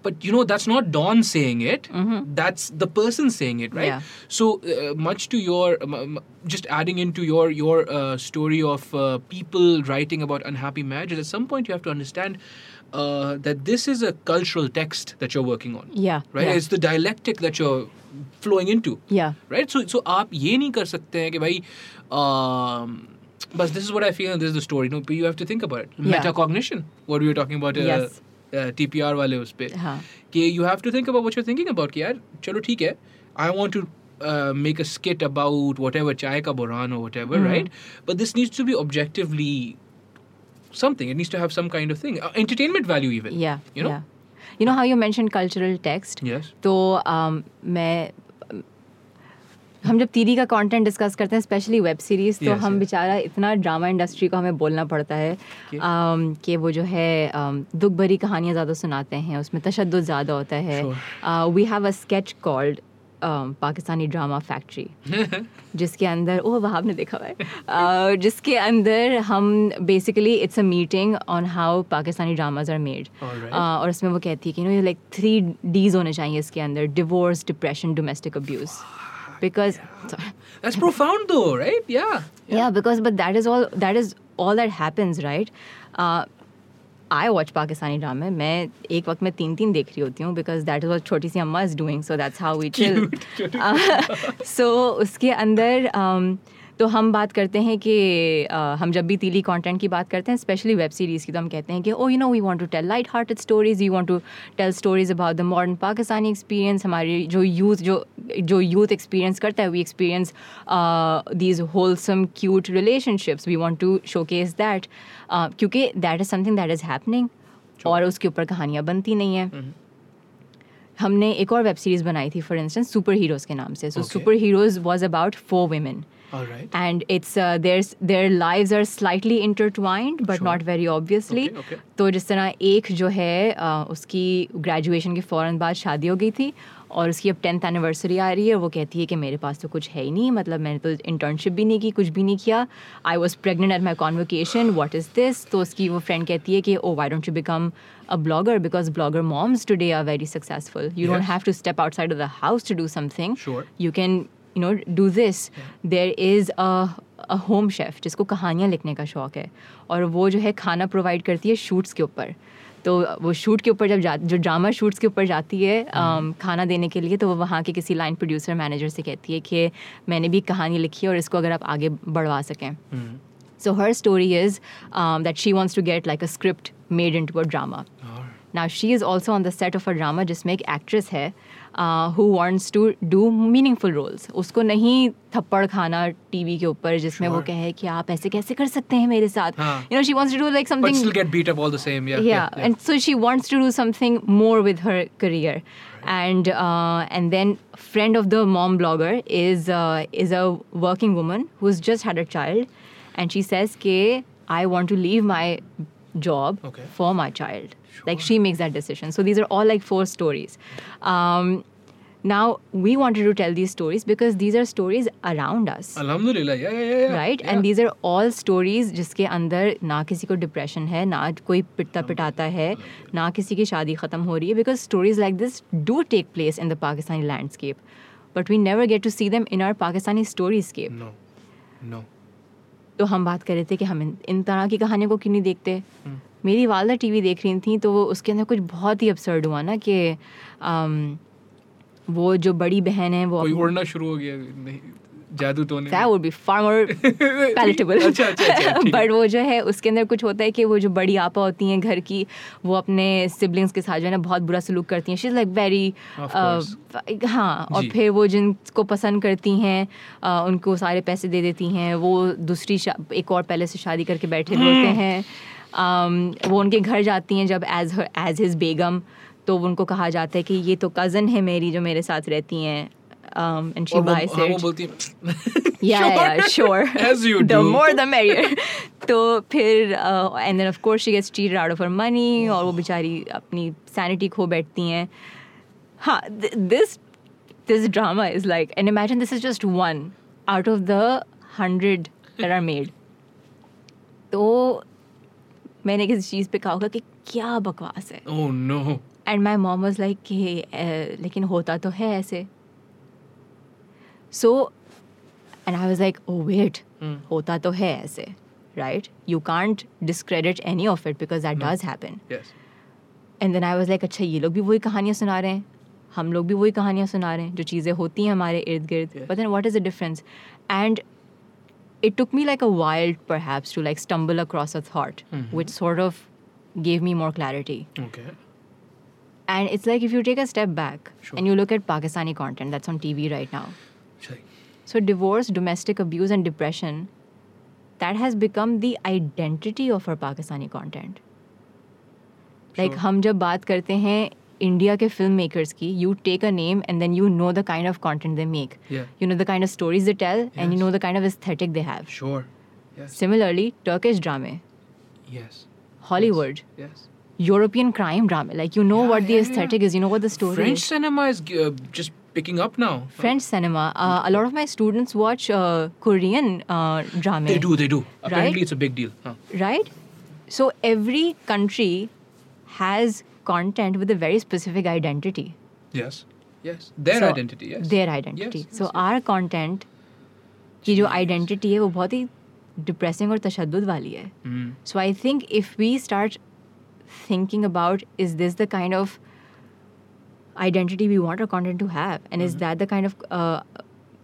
But you know that's not Dawn saying it. That's the person saying it, right? Mm-hmm. Yeah. So uh, much to your um, um, just adding into your your uh, story of uh, people writing about unhappy marriages. At some point, you have to understand uh, that this is a cultural text that you're working on, yeah right? yeah, It's the dialectic that you're flowing into. yeah. Right so so आप ये नहीं कर सकते हैं कि भाई um, बस this is what I feel this is the story no you have to think about it Yeah. Metacognition what we are talking about Yes. TPR वाले उस पे हाँ. कि you have to think about what you are thinking about कि यार चलो ठीक है I want to make a skit about whatever chai ka buran or whatever Mm-hmm. right but this needs to be objectively something it needs to have some kind of thing uh, entertainment value even yeah you know yeah you know how you mentioned cultural text yes तो um, मैं हम जब तीरी का content discuss करते हैं specially web series तो Yes, हम yes. बेचारा इतना ड्रामा इंडस्ट्री को हमें बोलना पड़ता है Okay. um, कि वो जो है um, दुख भरी कहानियाँ ज़्यादा सुनाते हैं उसमें तशद ज़्यादा होता है। We have a sketch called Pakistani drama factory जिसके अंदर ओह वहाब ने देखा हुआ है। Uh, जिसके अंदर हम basically it's a meeting on how Pakistani dramas are made और उसमें वो कहती है कि नो लाइक थ्री डीज होने चाहिए इसके अंदर divorce depression domestic abuse because that's profound though right yeah yeah because but that is all that is all that happens right uh, I watch Pakistani ड्रामे मैं एक वक्त में तीन तीन देख रही होती हूँ बिकॉज दैट इज वॉट छोटी सी अम्मा is doing so that's how we *laughs* chill *laughs* so उसके अंदर um, तो हम बात करते हैं कि हम जब भी तीली कंटेंट की बात करते हैं स्पेशली वेब सीरीज़ की तो हम कहते हैं कि ओ you know we want to tell light hearted stories you want to tell stories about the modern Pakistani experience हमारी जो यूथ जो जो यूथ एक्सपीरियंस करता है we experience these wholesome cute relationships we want to showcase that क्योंकि that is something that is happening और उसके ऊपर कहानियाँ बनती नहीं हैं। हमने एक और वेब सीरीज़ बनाई थी फॉर इंस्टेंस सुपर हीरोज़ के नाम से। So superheroes was about four women All right. and it's uh, there's their lives are slightly intertwined but Sure. not very obviously Okay, okay. तो जिस तरह एक जो है uh, उसकी ग्रेजुएशन के फ़ौरन बाद शादी हो गई थी और उसकी अब टेंथ एनिवर्सरी आ रही है वो कहती है कि मेरे पास तो कुछ है ही नहीं मतलब मैंने तो इंटर्नशिप भी नहीं की कुछ भी नहीं किया I was pregnant at my convocation what is this तो उसकी वो फ्रेंड कहती है कि oh why don't you become a blogger because blogger moms today are very successful you don't Yes. Have to step outside of the house to do something Sure. you you know do this there is a a home chef जिसको कहानियाँ लिखने का शौक़ है और वो जो है खाना प्रोवाइड करती है शूट्स के ऊपर। तो वो शूट के ऊपर जब जा जो ड्रामा शूट्स के ऊपर जाती है आ, खाना देने के लिए तो वो वहाँ के किसी लाइन प्रोड्यूसर मैनेजर से कहती है कि मैंने भी कहानी लिखी है और इसको अगर आप आगे बढ़वा सकें। So her story is that she wants to get like a script made into a drama now she is also on the set of a drama जिसमें एक एक्ट्रेस है who wants to do meaningful roles उसको नहीं थप्पड़ खाना TV के ऊपर जिसमें sure. वो कहे कि आप ऐसे कैसे कर सकते हैं मेरे साथ। You know she wants to do like something get beat up all the same या and so she wants to do something more with her career and and then friend of the mom blogger is is a working woman who is just had a child and she says के I want to leave my job for my child like she makes that decision so these are all like four stories now we wanted to tell these stories because these are stories around us Alhamdulillah. Yeah, yeah, yeah. yeah. Right yeah. And these are all stories जिसके अंदर ना किसी को depression है ना कोई पिटता पिटाता है ना किसी की शादी ख़त्म हो रही है because stories like this do take place in the Pakistani landscape but we never get to see them in our Pakistani No. No. तो हम बात कर रहे थे कि हम इन, इन तरह की कहानियों को क्यों नहीं देखते हम्म। मेरी वालदा टीवी देख रही थी तो उसके अंदर कुछ बहुत ही अपसर्ड हुआ ना कि um, वो जो बड़ी बहन है वो कोई उड़ना शुरू हो गया नहीं जादू तो नहीं। That would be far more *laughs* palatable. अच्छा, अच्छा, अच्छा, *laughs* बट वो जो है उसके अंदर कुछ होता है कि वो जो बड़ी आपा होती हैं घर की वो अपने सिबलिंग्स के साथ जो है ना बहुत बुरा सलूक करती हैं। शी इज़ लाइक वेरी हाँ और फिर वो जिनको पसंद करती हैं अ, उनको सारे पैसे दे देती हैं। वो दूसरी एक और पहले से शादी करके बैठे। होते हैं। Um, वो उनके घर जाती हैं जब एज एज हिज बेगम तो उनको कहा जाता है कि ये तो कज़न है मेरी जो मेरे साथ रहती हैं um, and she और वो buys हाँ, it. वो बोलती है *laughs* Yeah, yeah, sure. *laughs* As you the do. more the merrier. *laughs* तो फिर and then of course she gets cheated out of her money और वो बेचारी अपनी सैनिटी खो बैठती हैं हाँ this this drama is like and imagine this is just one out of the hundred that are made तो मैंने किसी चीज़ पे कहा होगा कि क्या बकवास है Oh no. And my mom was like कि "अ, लेकिन होता तो है ऐसे so and I was like oh wait Hmm. होता तो है ऐसे right you can't discredit any of it because that does happen Yes. And then I was like अच्छा ये लोग भी वही कहानियाँ सुना रहे हैं हम लोग भी वही कहानियाँ सुना रहे हैं जो चीज़ें होती हैं हमारे इर्द गिर्द Yes. But then what is the difference and it took me like a while perhaps to like stumble across a thought Mhm. which sort of gave me more clarity Okay. and it's like if you take a step back Sure. and you look at Pakistani content that's on TV right now. Sure. So, divorce, domestic abuse, and depression, that has become the identity of our Pakistani content. Like, Sure. हम जब बात करते हैं India के film makers की you take a name and then you know the kind of content they make Yeah. You know the kind of stories they tell and you Yes. Know the kind of aesthetic they have Sure. Yes. Similarly Turkish ड्रामे Yes. Hollywood Yes. European crime drama. Like you know Yeah, what the yeah, yeah. aesthetic is, you know what the story French is. cinema is uh, just picking up now. French cinema. Uh, a lot of my students watch uh, Korean uh, drama. They do. They do. Apparently, Right? it's a big deal. Huh. Right? So every country has content with a very specific identity. Yes. Yes. Their So, identity. Yes. Their identity. Yes, so yes, yes. our content की जो identity है वो बहुत ही depressing और तशद्दुद वाली है. Mm. So I think if we start thinking about is this the kind of identity we want our content to have and is that the kind of uh,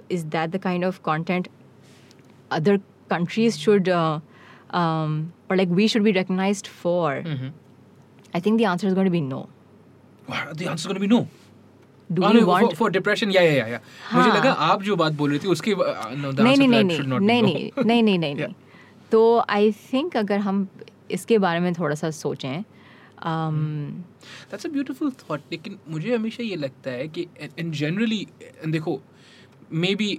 is that the kind of content other countries should uh, um, or like we should be recognized for i think the answer is going to be no Wow, the answer is going to be no. do Oh, we no, want for, for depression, yeah, yeah, yeah, yeah. मुझे हाँ. लगा आप जो बात बोल रही थी उसके uh, no, the नहीं answer नहीं to नहीं that should नहीं not be नहीं no. नहीं नहीं नहीं नहीं Yeah. नहीं तो आई थिंक अगर हम इसके बारे में थोड़ा सा सोचें um, That's a beautiful thought. लेकिन मुझे हमेशा ये लगता है कि generally and देखो maybe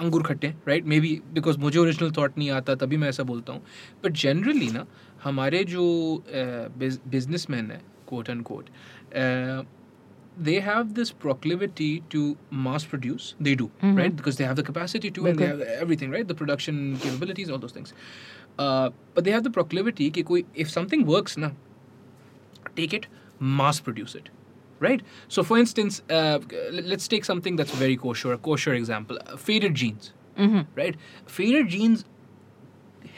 अंगूर खट्टे राइट मे बी बिकॉज़ मुझे ओरिजिनल थॉट नहीं आता तभी मैं ऐसा बोलता हूँ बट जनरली ना हमारे जो बिज़नेस मैन है quote and quote they have this proclivity to mass produce they do mm-hmm. right because they have the capacity to and they have everything right the production capabilities all those things uh, but they have the proclivity कि कोई if something works ना take it, mass produce it. Right? So, for instance, uh, l- let's take something that's very kosher, a kosher example uh, faded jeans. mhm. Right? Faded jeans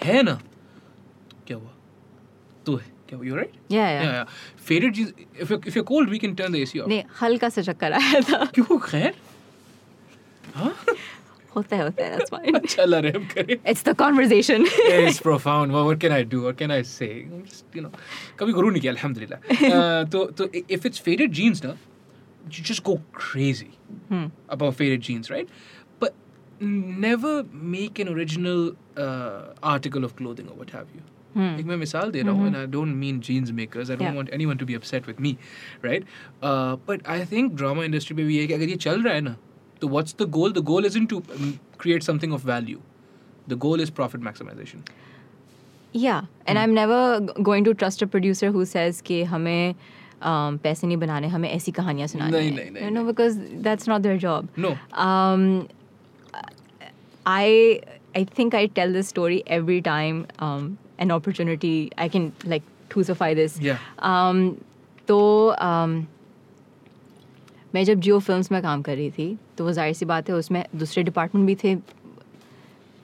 है ना क्या हुआ तू है क्या हुआ? You right? Yeah, yeah. yeah, yeah. Faded jeans. If you're, if you're cold, we can turn the AC off. नहीं हल्का सा चक्कर आया था क्यों खैर हाँ होता है होता है that's fine अच्छा ला रहम करे it's the conversation it's profound. Well, what can I do? What can I say? I'm just, you know, कभी गुरु नहीं किया अल्हम्दुलिल्लाह. *laughs* Uh, तो तो if it's faded jeans ना, you just go crazy Hmm. about faded jeans, right? But never make an original uh, article of clothing or what have you. Hmm. एक मैं मिसाल दे रहा हूँ and I don't mean jeans makers. I don't Yeah. want anyone to be upset with me, right? Uh, but I think drama industry में भी ये है कि अगर ये चल रहा है ना, तो what's the goal? The goal isn't to um, create something of value. The goal is profit maximization. yeah and i'm never g- going to trust a producer who says कि हमें um, पैसे नहीं बनाने हमें ऐसी कहानियाँ सुनानी नहीं, हैं नहीं, नहीं, you know because that's not their job No. um, I I think I tell this story every time um, an opportunity I can like crucify this. Yeah. Um, तो um, मैं जब जियो फिल्म्स में काम कर रही थी तो वो ज़ाहिर सी बात है उसमें दूसरे डिपार्टमेंट भी थे।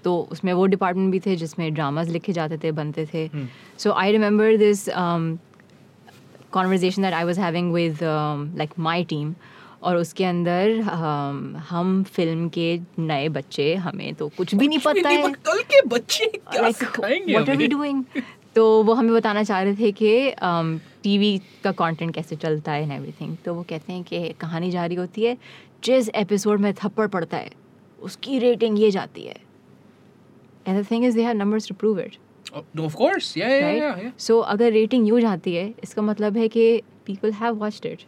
तो उसमें वो डिपार्टमेंट भी थे जिसमें ड्रामाज लिखे जाते थे बनते थे। So I remember this conversation that I was having with like my team और उसके अंदर um, हम फ़िल्म के नए बच्चे हमें तो कुछ भी नहीं पता है। *laughs* कल के बच्चे क्या हमें? doing? तो वो हमें बताना चाह रहे थे कि टीवी का कंटेंट कैसे चलता है एंड एवरीथिंग तो वो कहते हैं कि कहानी जारी होती है जिस एपिसोड में थप्पड़ पड़ता है उसकी रेटिंग ये जाती है and the thing is they have numbers to prove it. Yeah, yeah, right yeah, yeah. So अगर रेटिंग यूँ जाती है इसका मतलब है कि people have watched it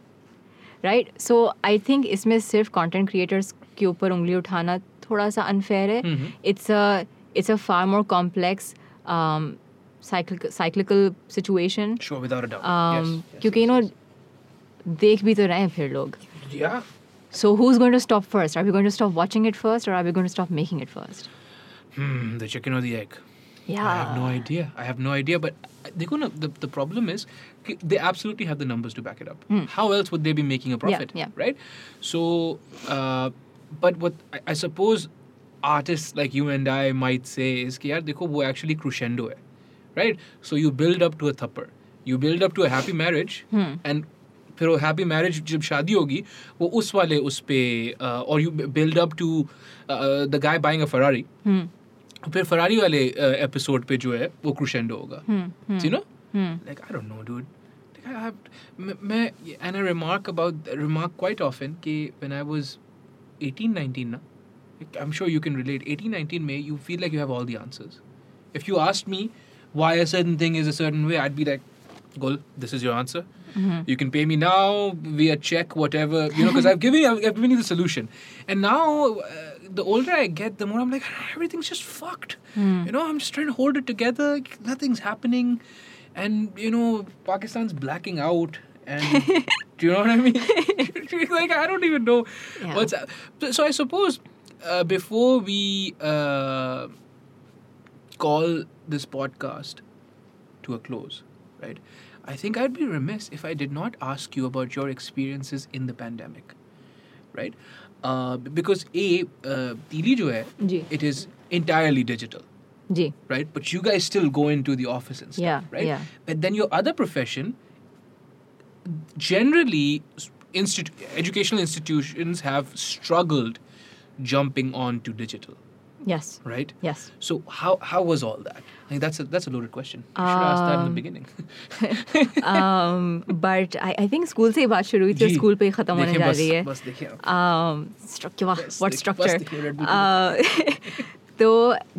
right so I think इसमें सिर्फ़ कंटेंट क्रिएटर्स के ऊपर उंगली उठाना थोड़ा सा अनफेयर है. It's a it's a far more complex cyclical situation क्योंकि यू नो देख भी तो रहे हैं फिर लोग. Yeah. So who's going to stop first? Are we going to stop watching it first, or are we going to stop making it first? Hmm, the chicken or the egg. Yeah. I have no idea. I have no idea. But uh, they're gonna. The, the problem is, they absolutely have the numbers to back it up. Mm. How else would they be making a profit? Yeah. yeah. Right. So, uh, but what I, I, suppose artists like you and I might say is, "Yaar, dekho, wo actually crescendo hai." Right. So you build up to a thupper. You build up to a happy marriage, mm. and फिर वो happy marriage जब शादी होगी वो उस वाले उस पे और you build up to the guy buying a Ferrari Hmm. फिर फरारी वाले एपिसोड पे जो है वो क्रुशेंडो होगा Hmm. You know Hmm. Like I don't know dude I have मैं- मैं and I remark about remark quite often कि व्हेन आई वाज 18 19 ना I am sure you can relate 18 19 में you feel like you have all the answers if you asked me why a certain thing is a certain way i'd be like Gul, this is your answer. You can pay me now via check whatever you know because i've given you I've, I've given you the solution. And now uh, the older i get the more i'm like everything's just fucked. You know i'm just trying to hold it together nothing's happening. And you know pakistan's blacking out and *laughs* do you know what i mean? *laughs* Like i don't even know Yeah. what's so- so i suppose uh, before we uh, call this podcast to a close, right? I think I'd be remiss if I did not ask you about your experiences in the pandemic, right? Uh, because a uh, Teeli jo hai, जी it is entirely digital, right? But you guys still go into the office and stuff, Yeah, right? yeah. But then your other profession generally, institu- educational institutions have struggled jumping on to digital, Yes. right? Yes. So how how was all that? I think that's a that's a loaded question. You should ask that in the Um, beginning. um, *laughs* but I, I think school से ही बात शुरू हुई थी और जी, school पे ही खत्म होने देखिए जा बस- रही है बस देखिए आप। um, structure वाह बस what देख- structure बस देखिए Red Bull uh, *laughs* तो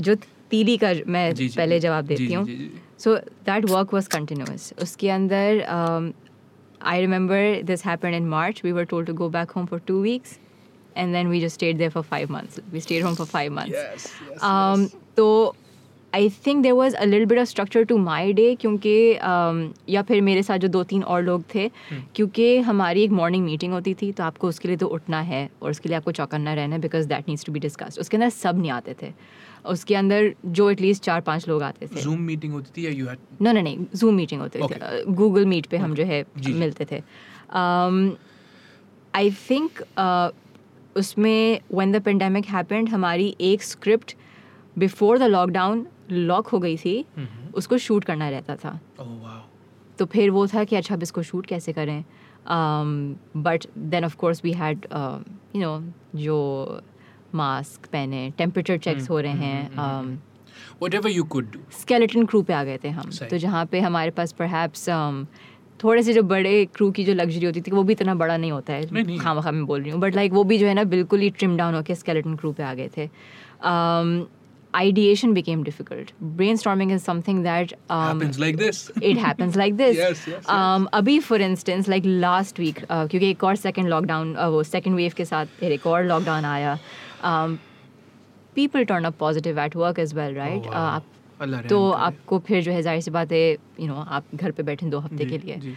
जो तीली का मैं जी, जी, पहले जी, जवाब जी, देती जी, हूँ जी, जी। सो दैट वर्क वाज कंटिन्यूस उसके अंदर um, I remember this happened in March. We were told to go back home for two weeks, and then we just stayed there for five months. We stayed home for five months. Yes, yes, Um, yes. तो I think there was a little bit of structure to my day क्योंकि um, या फिर मेरे साथ जो दो तीन और लोग थे हम्म। क्योंकि हमारी एक मॉर्निंग मीटिंग होती थी तो आपको उसके लिए तो उठना है और उसके लिए आपको चौकन्ना रहना है because that needs to be discussed उसके अंदर सब नहीं आते थे उसके अंदर जो एटलीस्ट चार पाँच लोग आते थे Zoom meeting होती थी या you had नो नहीं नहीं जूम मीटिंग होती Okay. थी गूगल मीट पे हम जो है जी। मिलते थे आई थिंक उसमें व्हेन द पेंडेमिक हैपेंड हमारी एक script before the lockdown lock हो गई थी Mm-hmm. उसको शूट करना रहता था Oh wow. तो फिर वो था कि अच्छा अब इसको शूट कैसे करें but then of course we had you know जो मास्क पहने टेम्परेचर चेक्स हो रहे हैं um, Whatever you could do. Skeleton crew पे आ गए थे हम। तो जहाँ पे हमारे पास परहैप्स थोड़े से जो बड़े क्रू की जो लग्जरी होती थी वो भी इतना बड़ा नहीं होता है खाम खा में बोल रही हूँ। बट लाइक वो भी जो है ना बिल्कुल ही ट्रिम डाउन होकर स्केलेटन क्रू पे आ गए थे। Ideation became difficult brainstorming is something that it happens like this अभी for instance like last week क्योंकि एक और सेकेंड लॉकडाउन uh, वो सेकेंड वेव के साथ एक और लॉकडाउन आया। People turn up positive at work is well right आप तो करे। आपको फिर जो है जाहिर सी बात है यू नो आप घर पे बैठे दो हफ्ते के जी, लिए जी।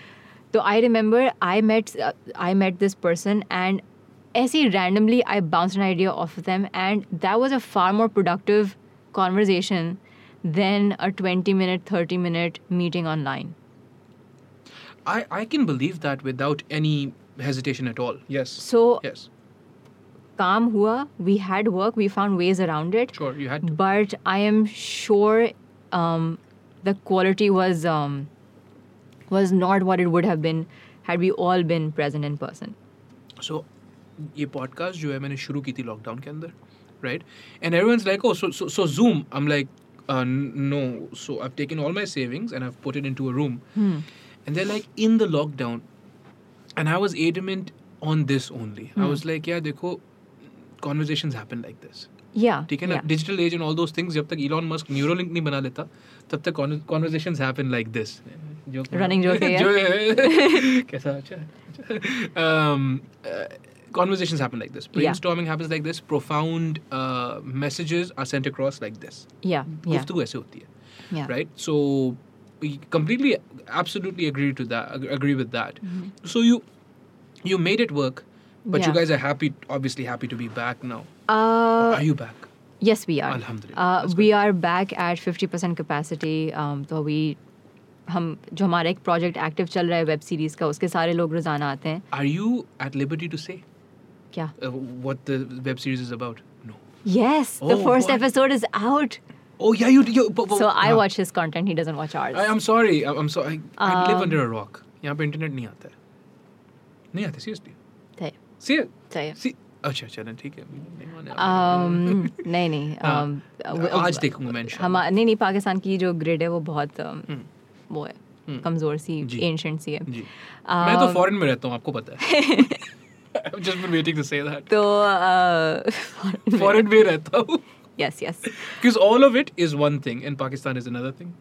तो I remember I met I met this person and ऐसे ही randomly I bounce an idea of them and that was a far more productive conversation than a 20 minute 30 minute meeting online I, I can believe that without any hesitation at all. Yes. so yes. काम हुआ we had work we found ways around it Sure, you had to. but I am sure um, the quality was um, was not what it would have been had we all been present in person. So ये podcast जो है मैंने शुरू की थी lockdown के अंदर right and everyone's like oh so so Zoom I am like no so I have taken all my savings and I have put it into a room and they like in the lockdown and I was adamant on this only I was like यार देखो conversations happen like this Yeah. ठीक है ना yeah. Digital age and all those things जब तक Elon Musk Neuralink नहीं बना लेता तब तक कॉन्वर्जेशंस हैपन लाइक दिस जो Running joke है जो है कैसा अच्छा अच्छा um uh, conversations happen like this Yeah. *laughs* *laughs* brainstorming happens like this profound uh, messages are sent across like this Yeah. Yeah. गुफ्तगू ऐसे होती है Yeah. right so we completely absolutely agree to that ag- agree with that Mm-hmm. so you you made it work but you Yeah. guys are happy obviously happy to be back now Uh, are you back yes, we are. Alhamdulillah. Uh, That's we are back at 50% capacity. Um, तो we हम जो हमारा एक project active चल रहा है web series का उसके सारे लोग रोजाना आते हैं are you at liberty to say क्या uh, what the web series is about no Yes, the Oh, first what? episode is out. oh yeah you, you but, but, So I हाँ. watch his content. He doesn't watch ours. I, I'm sorry. I, I'm sorry. I, I live Um, under a rock. यहाँ पे internet नहीं आता है नहीं आता seriously थे, सी थे. सी अच्छा चलें ठीक है नहीं माने आप। Um, नहीं नहीं हाँ, um, w- आज देखूंगा मैं इंशाल्लाह। हम नहीं नहीं पाकिस्तान की जो ग्रिड है वो बहुत um, वो है हम्म। कमजोर सी जी। एंशंट सी है जी मैं तो Um, फॉरेन में रहता हूँ आपको पता है I've *laughs* just been waiting to say that तो uh, फॉरेन में रहता हूँ yes yes because all of it is one thing and Pakistan is another thing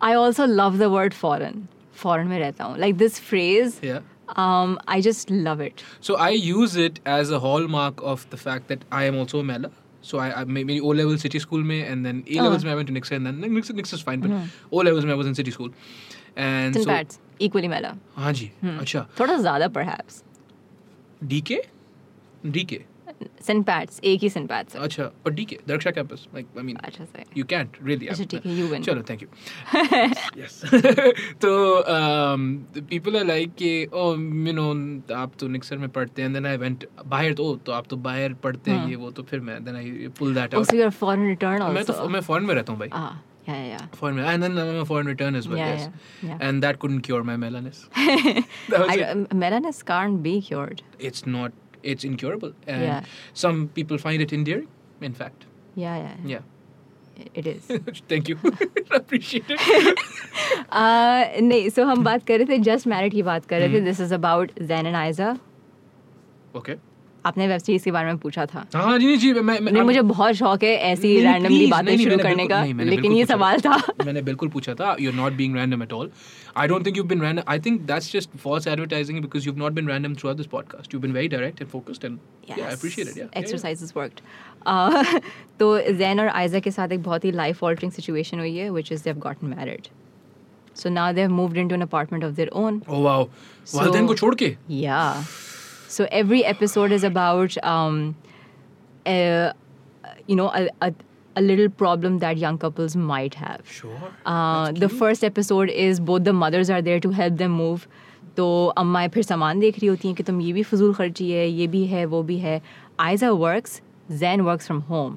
I also love the word foreign foreign में रहता हूँ like this phrase yeah Um, I just love it. So I use it as a hallmark of the fact that I am also a Mela. So I, I maybe O level city school me, and then A levels me oh. I went to Nixor, and then Nixor, Nixor is fine, but. Mm-hmm. O levels me I was in city school. And ten parts in pads, equally Mela. Haan ji, hmm. acha. Thoda zyada perhaps. DK, DK. St. Pat's एक ही St. Pat's है अच्छा और DK Darksha campus like I mean अच्छा से you can't really अच्छा ठीक है you win चलो thank you yes तो um, the people are like कि oh you know आप तो निक्सर में पढ़ते हैं and then I went बाहर तो oh, तो आप तो बाहर पढ़ते हैं हाँ। ये वो तो फिर मैं then I pull that out also your foreign return मैं तो also मैं फॉरेन में रहता हूँ भाई ah Yeah, yeah, yeah. Foreign, and then I'm a foreign return as well. Yeah, yes. yeah, yeah. And that couldn't cure my melanus. that was I, it. um, melanus can't be cured. It's not. It's incurable. And Yeah. some people find it endearing. In fact, Yeah, yeah, yeah. it is. *laughs* Thank you. *laughs* Appreciate it. *laughs* uh, नहीं so हम बात कर रहे थे just married की बात कर रहे हम्म। थे this is about Jain and Aiza Okay. आपने वेब सीरीज़ के बारे में पूछा था। हाँ जी जी मैं, मैं मुझे बहुत शौक है ऐसी रैंडमली बातें शुरू करने का। नहीं, लेकिन ये सवाल था। मैंने बिल्कुल पूछा था you are not being random at all I don't think you been random I think that's just false advertising because you have not been random through this podcast you have been very direct and focused and I appreciate it या exercise is worked तो जैन और आयजा के साथ एक बहुत ही life altering situation हुई है which is they have gotten married So now they've moved into an apartment of their own. Oh wow. Wow वालदेन को छोड़ के? Yeah. So every episode is about, um, a, you know, a, a, a little problem that young couples might have. sure Uh, the first episode is both the mothers are there to help them move. तो अम्माएं फिर सामान देख रही होती हैं कि तुम ये भी फजूल खर्ची है ये भी है वो भी है Aiza works Jain works from home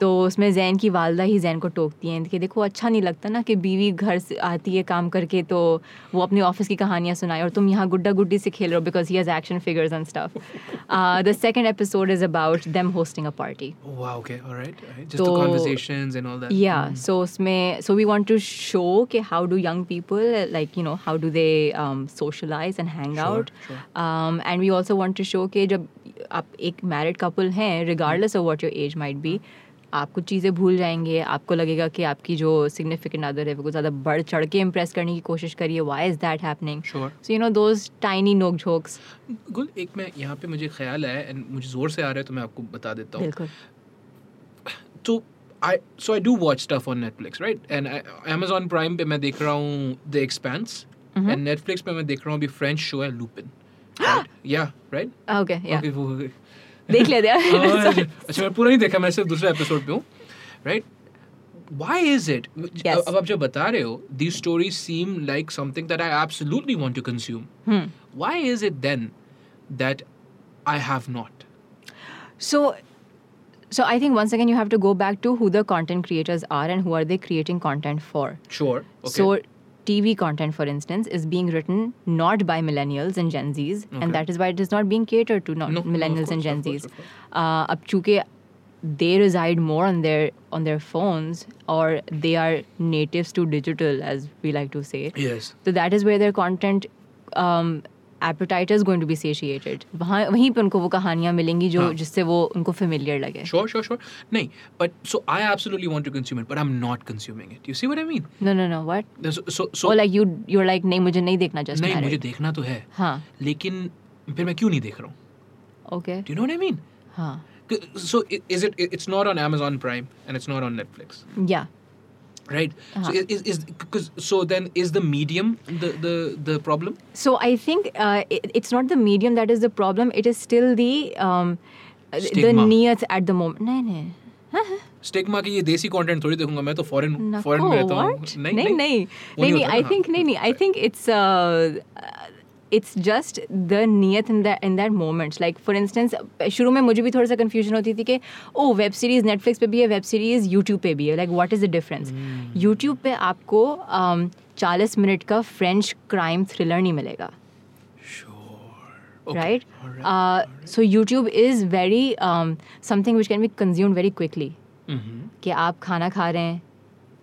तो उसमें जैन की वालदा ही जैन को टोकती हैं। कि देखो अच्छा नहीं लगता ना कि बीवी घर से आती है काम करके तो वो अपने ऑफ़िस की कहानियाँ सुनाए और तुम यहाँ गुड्डा गुड्डी से खेल रहे हो because he has action figures and stuff the second episode is about them hosting a party तो या सो उसमें so we want to show के how do young people like you know how do they socialise and hang out and we also want to show के जब आप एक married couple हैं regardless of what your age might be आप कुछ चीज़ें भूल जाएँगे आपको लगेगा कि आपकी जो सिग्निफिकेंट अदर है वो ज़्यादा बढ़ चढ़ के इम्प्रेस करने की कोशिश करिए why is that happening so you know those tiny नोक झोक्स गुल एक मैं यहाँ पे मुझे ख्याल आया एंड मुझे ज़ोर से आ रहा है तो मैं आपको बता देता हूँ तो I so I do watch stuff on Netflix, right? And I, Amazon Prime पे मैं देख रहा हूँ The Expanse, Mm-hmm. and Netflix पे मैं देख रहा हूँ अभी French show है Lupin. *gasps* Right? yeah, right? Okay या Okay, देख लेते हाँ, हैं अच्छा अच्छा, मैं पूरा नहीं देखा मैं सिर्फ दूसरे एपिसोड पे हूँ, right? Why is it? Yes. अब आप जब बता रहे हो, these stories seem like something that I absolutely want to consume. Hmm. Why is it then that I have not? So, so I think once again you have to go back to who the content creators are and who are they creating content for. Sure. Okay. So, TV content, for instance, is being written not by millennials and Gen Zs, okay. and that is why it is not being catered to no, millennials no, and Gen Zs. Uh, ab chuke they reside more on their on their phones, or they are natives to digital, as we like to say. Yes. So that is where their content um, appetite is going to be satiated वहाँ वहीं पे उनको वो कहानियाँ मिलेंगी जो हाँ। जिससे वो उनको फेमिलियर लगे। श्योर श्योर श्योर नहीं but so I absolutely want to consume it but I am not consuming it you see what I mean no no no what so so like you you are like नहीं मुझे नहीं देखना just नहीं मुझे देखना तो है। हाँ। लेकिन फिर मैं क्यों नहीं देख रहा हूँ? Okay do you know what I mean हाँ। so is it it's not on amazon prime and it's not on netflix? Yeah. right? So Uh-huh. is is because so then is the medium the the the problem? So I think uh, it, it's not the medium that is the problem. It is still the um, the Stigma. niyat at the moment. नहीं नहीं. Stigma की ये देसी content थोड़ी देखूंगा मैं तो foreign नको, फॉरेन में रहता हूँ what? नहीं नहीं नहीं नहीं होता आई ना, थिंक नहीं नहीं I think it's it's just the नियत in in that moments like for instance शुरू में मुझे भी थोड़ा सा कन्फ्यूज़न होती थी कि ओ वेब सीरीज़ नेटफ्लिक्स पे भी है वेब सीरीज़ यूट्यूब पे भी है. Like what is the difference YouTube पे आपको चालीस मिनट का फ्रेंच क्राइम थ्रिलर नहीं मिलेगा. Okay, Uh, so YouTube is very um, something which can be consumed very quickly. Mhm. कि आप खाना खा रहे हैं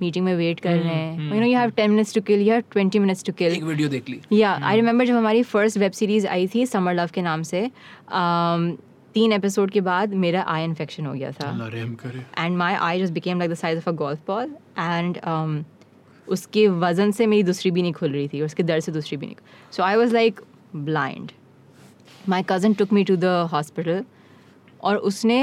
मीटिंग में वेट कर रहे हैं। You know you have ten minutes to kill you have twenty minutes to kill एक वीडियो देख ली। या आई रिमेंबर जब हमारी फ़र्स्ट वेब सीरीज़ आई थी समर लव के नाम से um, तीन एपिसोड के बाद मेरा आई इन्फेक्शन हो गया था। And my eye just became like the size of a golf ball and उसके वज़न से मेरी दूसरी भी नहीं खुल रही थी उसके दर्द से दूसरी भी नहीं so I was like blind my cousin took me to the hospital और उसने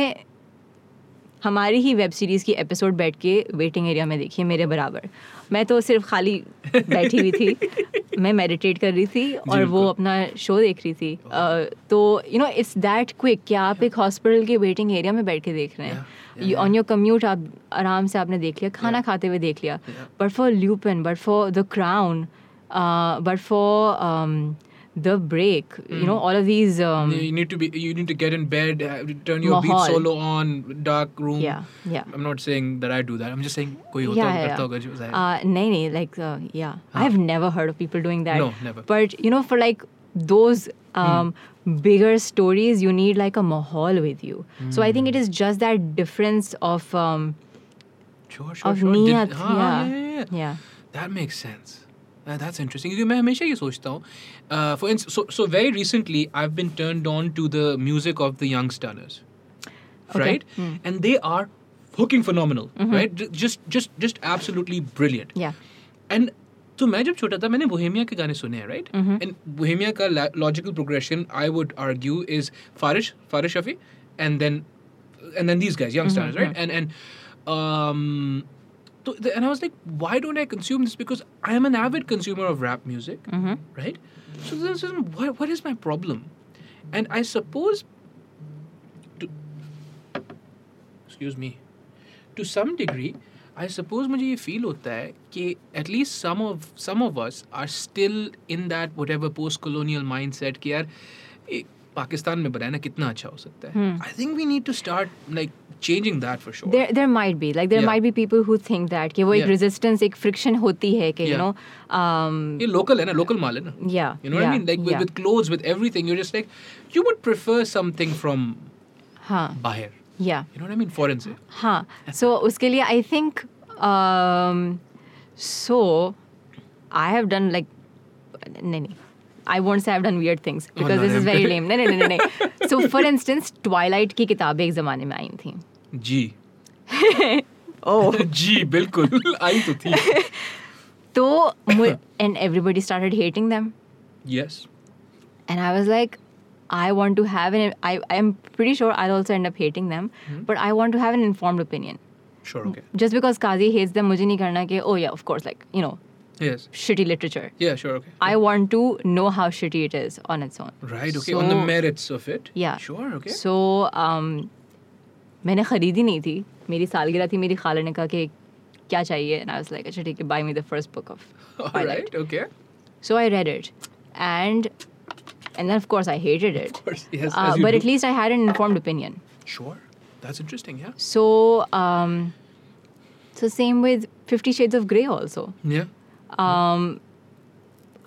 हमारी ही वेब सीरीज़ की एपिसोड बैठ के वेटिंग एरिया में देखी है मेरे बराबर। मैं तो सिर्फ़ खाली बैठी हुई थी *laughs* मैं मेडिटेट कर रही थी और वो अपना शो देख रही थी। अ, तो you know it's that quick कि आप एक हॉस्पिटल के वेटिंग एरिया में बैठ के देख रहे हैं। ऑन योर कम्यूट आप आराम से आपने देख लिया खाना Yeah. खाते हुए देख लिया। But for Lupin but for the Crown but for the break. You know, all of these. Um, you need to be. You need to get in bed, uh, turn your beat Mahal. solo on, dark room. yeah, yeah. I'm not saying that I do that. I'm just saying कोई होता Yeah, होगा, yeah, करता yeah. होगा जो जाए. Uh, nahi, nahi, like, uh, yeah. I've never heard of people doing that. No, never. But, you know, for like those um, bigger stories, you need like a mahal with you. So I think it is just that difference of um, Sure, sure, of sure. Did- niyat. हाँ, yeah. yeah, yeah, yeah. yeah. That makes sense. Uh, that's interesting. क्योंकि मैं हमेशा ये सोचता हूँ. uh, for instance, so, so very recently, I've been turned on to the music of the Young Stars, right? Hmm. And they are fucking phenomenal, mm-hmm. right? Just, just, just absolutely brilliant. Yeah. And so, when I was little, I heard Bohemia's songs, right? Mm-hmm. And Bohemia's la- logical progression, I would argue, is Faris, Faris Shafi, and then, and then these guys, Young mm-hmm. Stars, right? And and. Um, so and I was like, why don't I consume this? Because I am an avid consumer of rap music, right? So this is what, what is my problem? And I suppose, to, excuse me, to some degree, I suppose मुझे ये feel होता है कि at least some of some of us are still in that whatever post-colonial mindset कि यार ए, पाकिस्तान में बनाना कितना अच्छा हो सकता है. I think we need to start like changing that for sure. There, there might be like there Yeah. might be people who think that कि वो एक resistance एक friction होती है कि you know um, ये local है ना local माल है ना. yeah You know what I mean? Like with, with clothes, with everything, you're just like, you would prefer something from हाँ Bahir. yeah You know what I mean? Foreign से. हाँ so उसके लिए I think um, so I have done like नहीं नहीं I won't say I've done weird things because no, this is no. very lame नहीं नहीं नहीं नहीं so for instance Twilight की किताबें एक ज़माने में आई थी जी. oh जी बिल्कुल आई तो थी. तो मु- and everybody started hating them Yes. and I was like, I want to have an. I I'm pretty sure I'll also end up hating them, but I want to have an informed opinion. Sure. Okay. Just because Kazi hates them, मुझे नहीं करना कि oh yeah, of course, like you know, Yes. shitty literature. Yeah. Sure. Okay. I want to know how shitty it is on its own. Right. Okay. On the So- merits of it. Yeah. Sure. Okay. So um, मैंने खरीदी नहीं थी मेरी सालगिरह थी मेरी खाला ने कहा कि क्या चाहिए and I was like अच्छा ठीक है buy me the first book of All Twilight. right. Okay. So I read it, and and then of course I hated it. Of course. Yes. Uh, as you but do. at least I had an informed opinion. Sure. That's interesting. Yeah. So, um, so same with Fifty Shades of Grey also. Yeah. Um,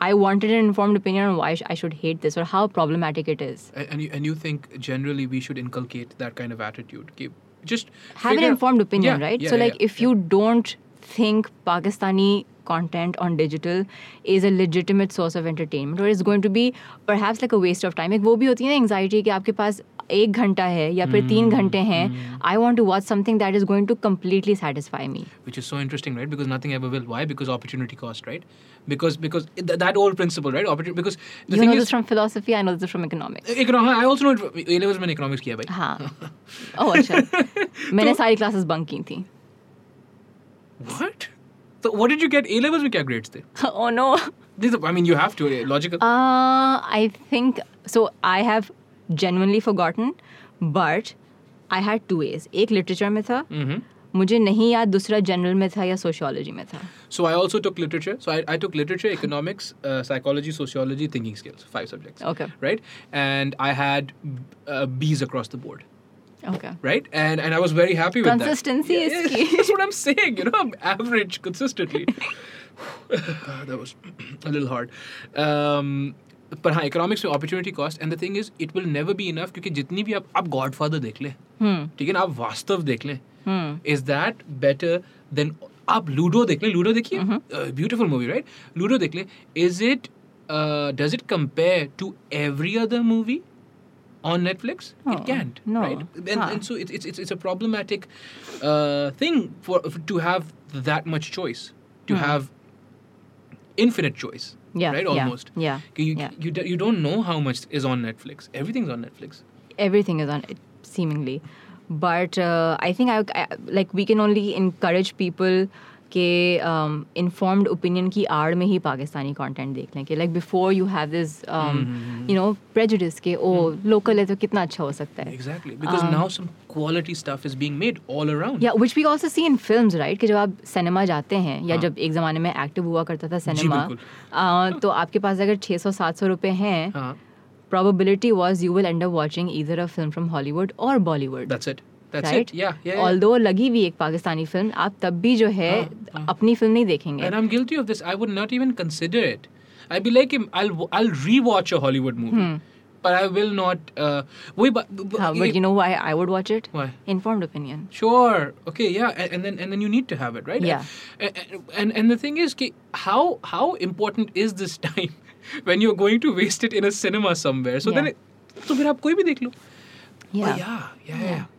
I wanted an informed opinion on why sh- I should hate this or how problematic it is. A- And you, and you think generally we should inculcate that kind of attitude? Ki Just Have an figure- informed opinion, Yeah, right? yeah, so, yeah, like, yeah, if you don't think Pakistani content on digital is a legitimate source of entertainment or is going to be perhaps like a waste of time. एक वो भी होती है ना anxiety कि आपके पास एक घंटा है या फिर तीन Hmm, घंटे हैं I want to watch something that is going to completely satisfy me. which is so interesting, right? Because nothing ever will. Why? Because opportunity cost, right? Because because th- that old principle, right? Opportunity. Because the you thing know is, this from philosophy, I know this from economics. economics. I also know it. A levels में economics किया भाई. हाँ ओह अच्छा मैंने सारी classes bunk की थी What? So what did you get? A levels में क्या grades थे? *laughs* oh no These are, I mean, you have to. uh, Logical. uh, I think so I have genuinely forgotten but I had two A's एक literature में था Mhm. मुझे नहीं याद दूसरा जनरल में था या सोशियोलॉजी में था So I also took literature. So I, I took literature, economics, uh, psychology, sociology, thinking skills. Five subjects. Okay. Right. And I had uh, B's across the board. okay Right. And and I was very happy with Consistency that. is key. That's what I'm saying. You know, I'm average consistently. *laughs* *sighs* that was *clears throat* a little hard. Um, पर हाँ economics में opportunity cost and the thing is it will never be enough क्योंकि जितनी भी आप आप godfather देख लें ठीक है ना आप वास्तव देख लें इज दैट बेटर देन आप लूडो देख लें लूडो देखिए ब्यूटीफुल मूवी राइट लूडो देख लें is it does it compare to every other movie on Netflix? No, it can't, no. right? And, Huh. and so it's, it's it's it's a problematic uh, thing for to have that much choice, to have infinite choice, Hmm. Yeah, right? Almost, yeah, You yeah. you you don't know how much is on Netflix. Everything's on Netflix. everything is on it seemingly but uh, i think I, I like we can only encourage people कि informed opinion की आड़ में ही Pakistani content देख लें कि like before you have this you know prejudice के ओ लोकल है तो कितना अच्छा हो सकता है Exactly. Because now some quality stuff is being made all around. या which we also see in film right कि जब आप सिनेमा जाते हैं या हाँ। जब एक ज़माने में एक्टिव हुआ करता था सिनेमा तो आपके पास अगर 600 700 रुपए हैं हाँ, probability was you will end up watching either a film from Hollywood or Bollywood. that's it. That's right? it. Yeah, yeah. yeah. Although लगी भी एक पाकिस्तानी फिल्म आप तब भी जो है हाँ, हाँ। अपनी फिल्म नहीं देखेंगे And I'm guilty of this. I would not even consider it. I'd be like, him, I'll I'll rewatch a Hollywood movie, but I will not. Uh, wait, but, but, हाँ, but you know why I would watch it? why? Informed opinion. Sure. Okay. Yeah. And, and then and then you need to have it, right? Yeah. And and, and the thing is, ki, how how important is this *laughs* time when you're going to waste it in a cinema somewhere? So then, Yeah. it, तो फिर आप कोई भी देख लो. Yeah. Oh, yeah. Yeah. yeah. Ah, But, but, but,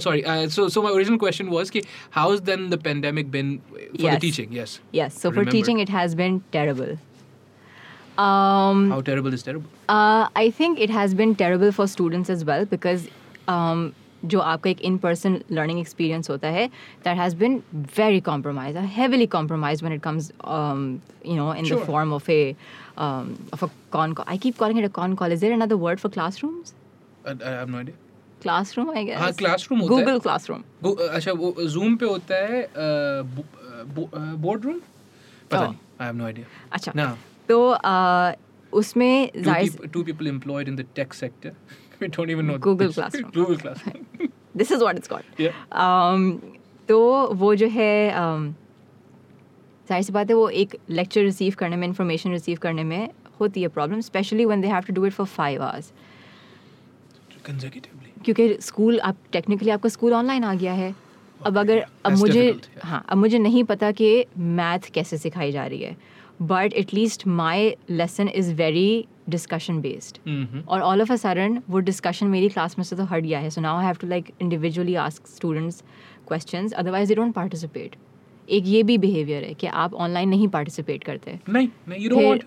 sorry. Uh, so, so my original question was, ki, how's then the pandemic been for the Yes. teaching? Yes. Yes. So for Remember. teaching, it has been terrible. Um, How terrible is terrible? Uh, I think it has been terrible for students as well because um, जो आपका एक in person learning experience होता है that has been very compromise heavily compromise when it comes um, you know in Sure. the form of a um, of a con call. I keep calling it a con call. Is there another word for classrooms? Classroom, I guess. हाँ, classroom होता है। Google Classroom. गो- uh, अच्छा वो zoom पे होता है board room पता Oh. नहीं आई हैव नो आइडिया अच्छा ना तो uh, उसमें people employed in the tech sector we don't even know Google this. Classroom. Google Classroom this is what it's called yeah um, तो वो जो है um, ज़ाहिर सी बात है वो एक लेक्चर रिसीव करने में इंफॉर्मेशन रिसीव करने में होती है problem specially when they have to do it for five hours consecutively क्योंकि स्कूल आप टेक्निकली आपका स्कूल ऑनलाइन आ गया है। अब अगर अब मुझे हाँ अब मुझे नहीं पता कि मैथ कैसे सिखाई जा रही है। But at least my lesson is very discussion based. और ऑल ऑफ़ अ सडन वो डिस्कशन मेरी क्लास में से तो हट गया है। So now I have to like individually ask students question otherwise they don't participate एक ये भी बिहेवियर है कि आप ऑनलाइन नहीं पार्टिसिपेट करते। नहीं नहीं.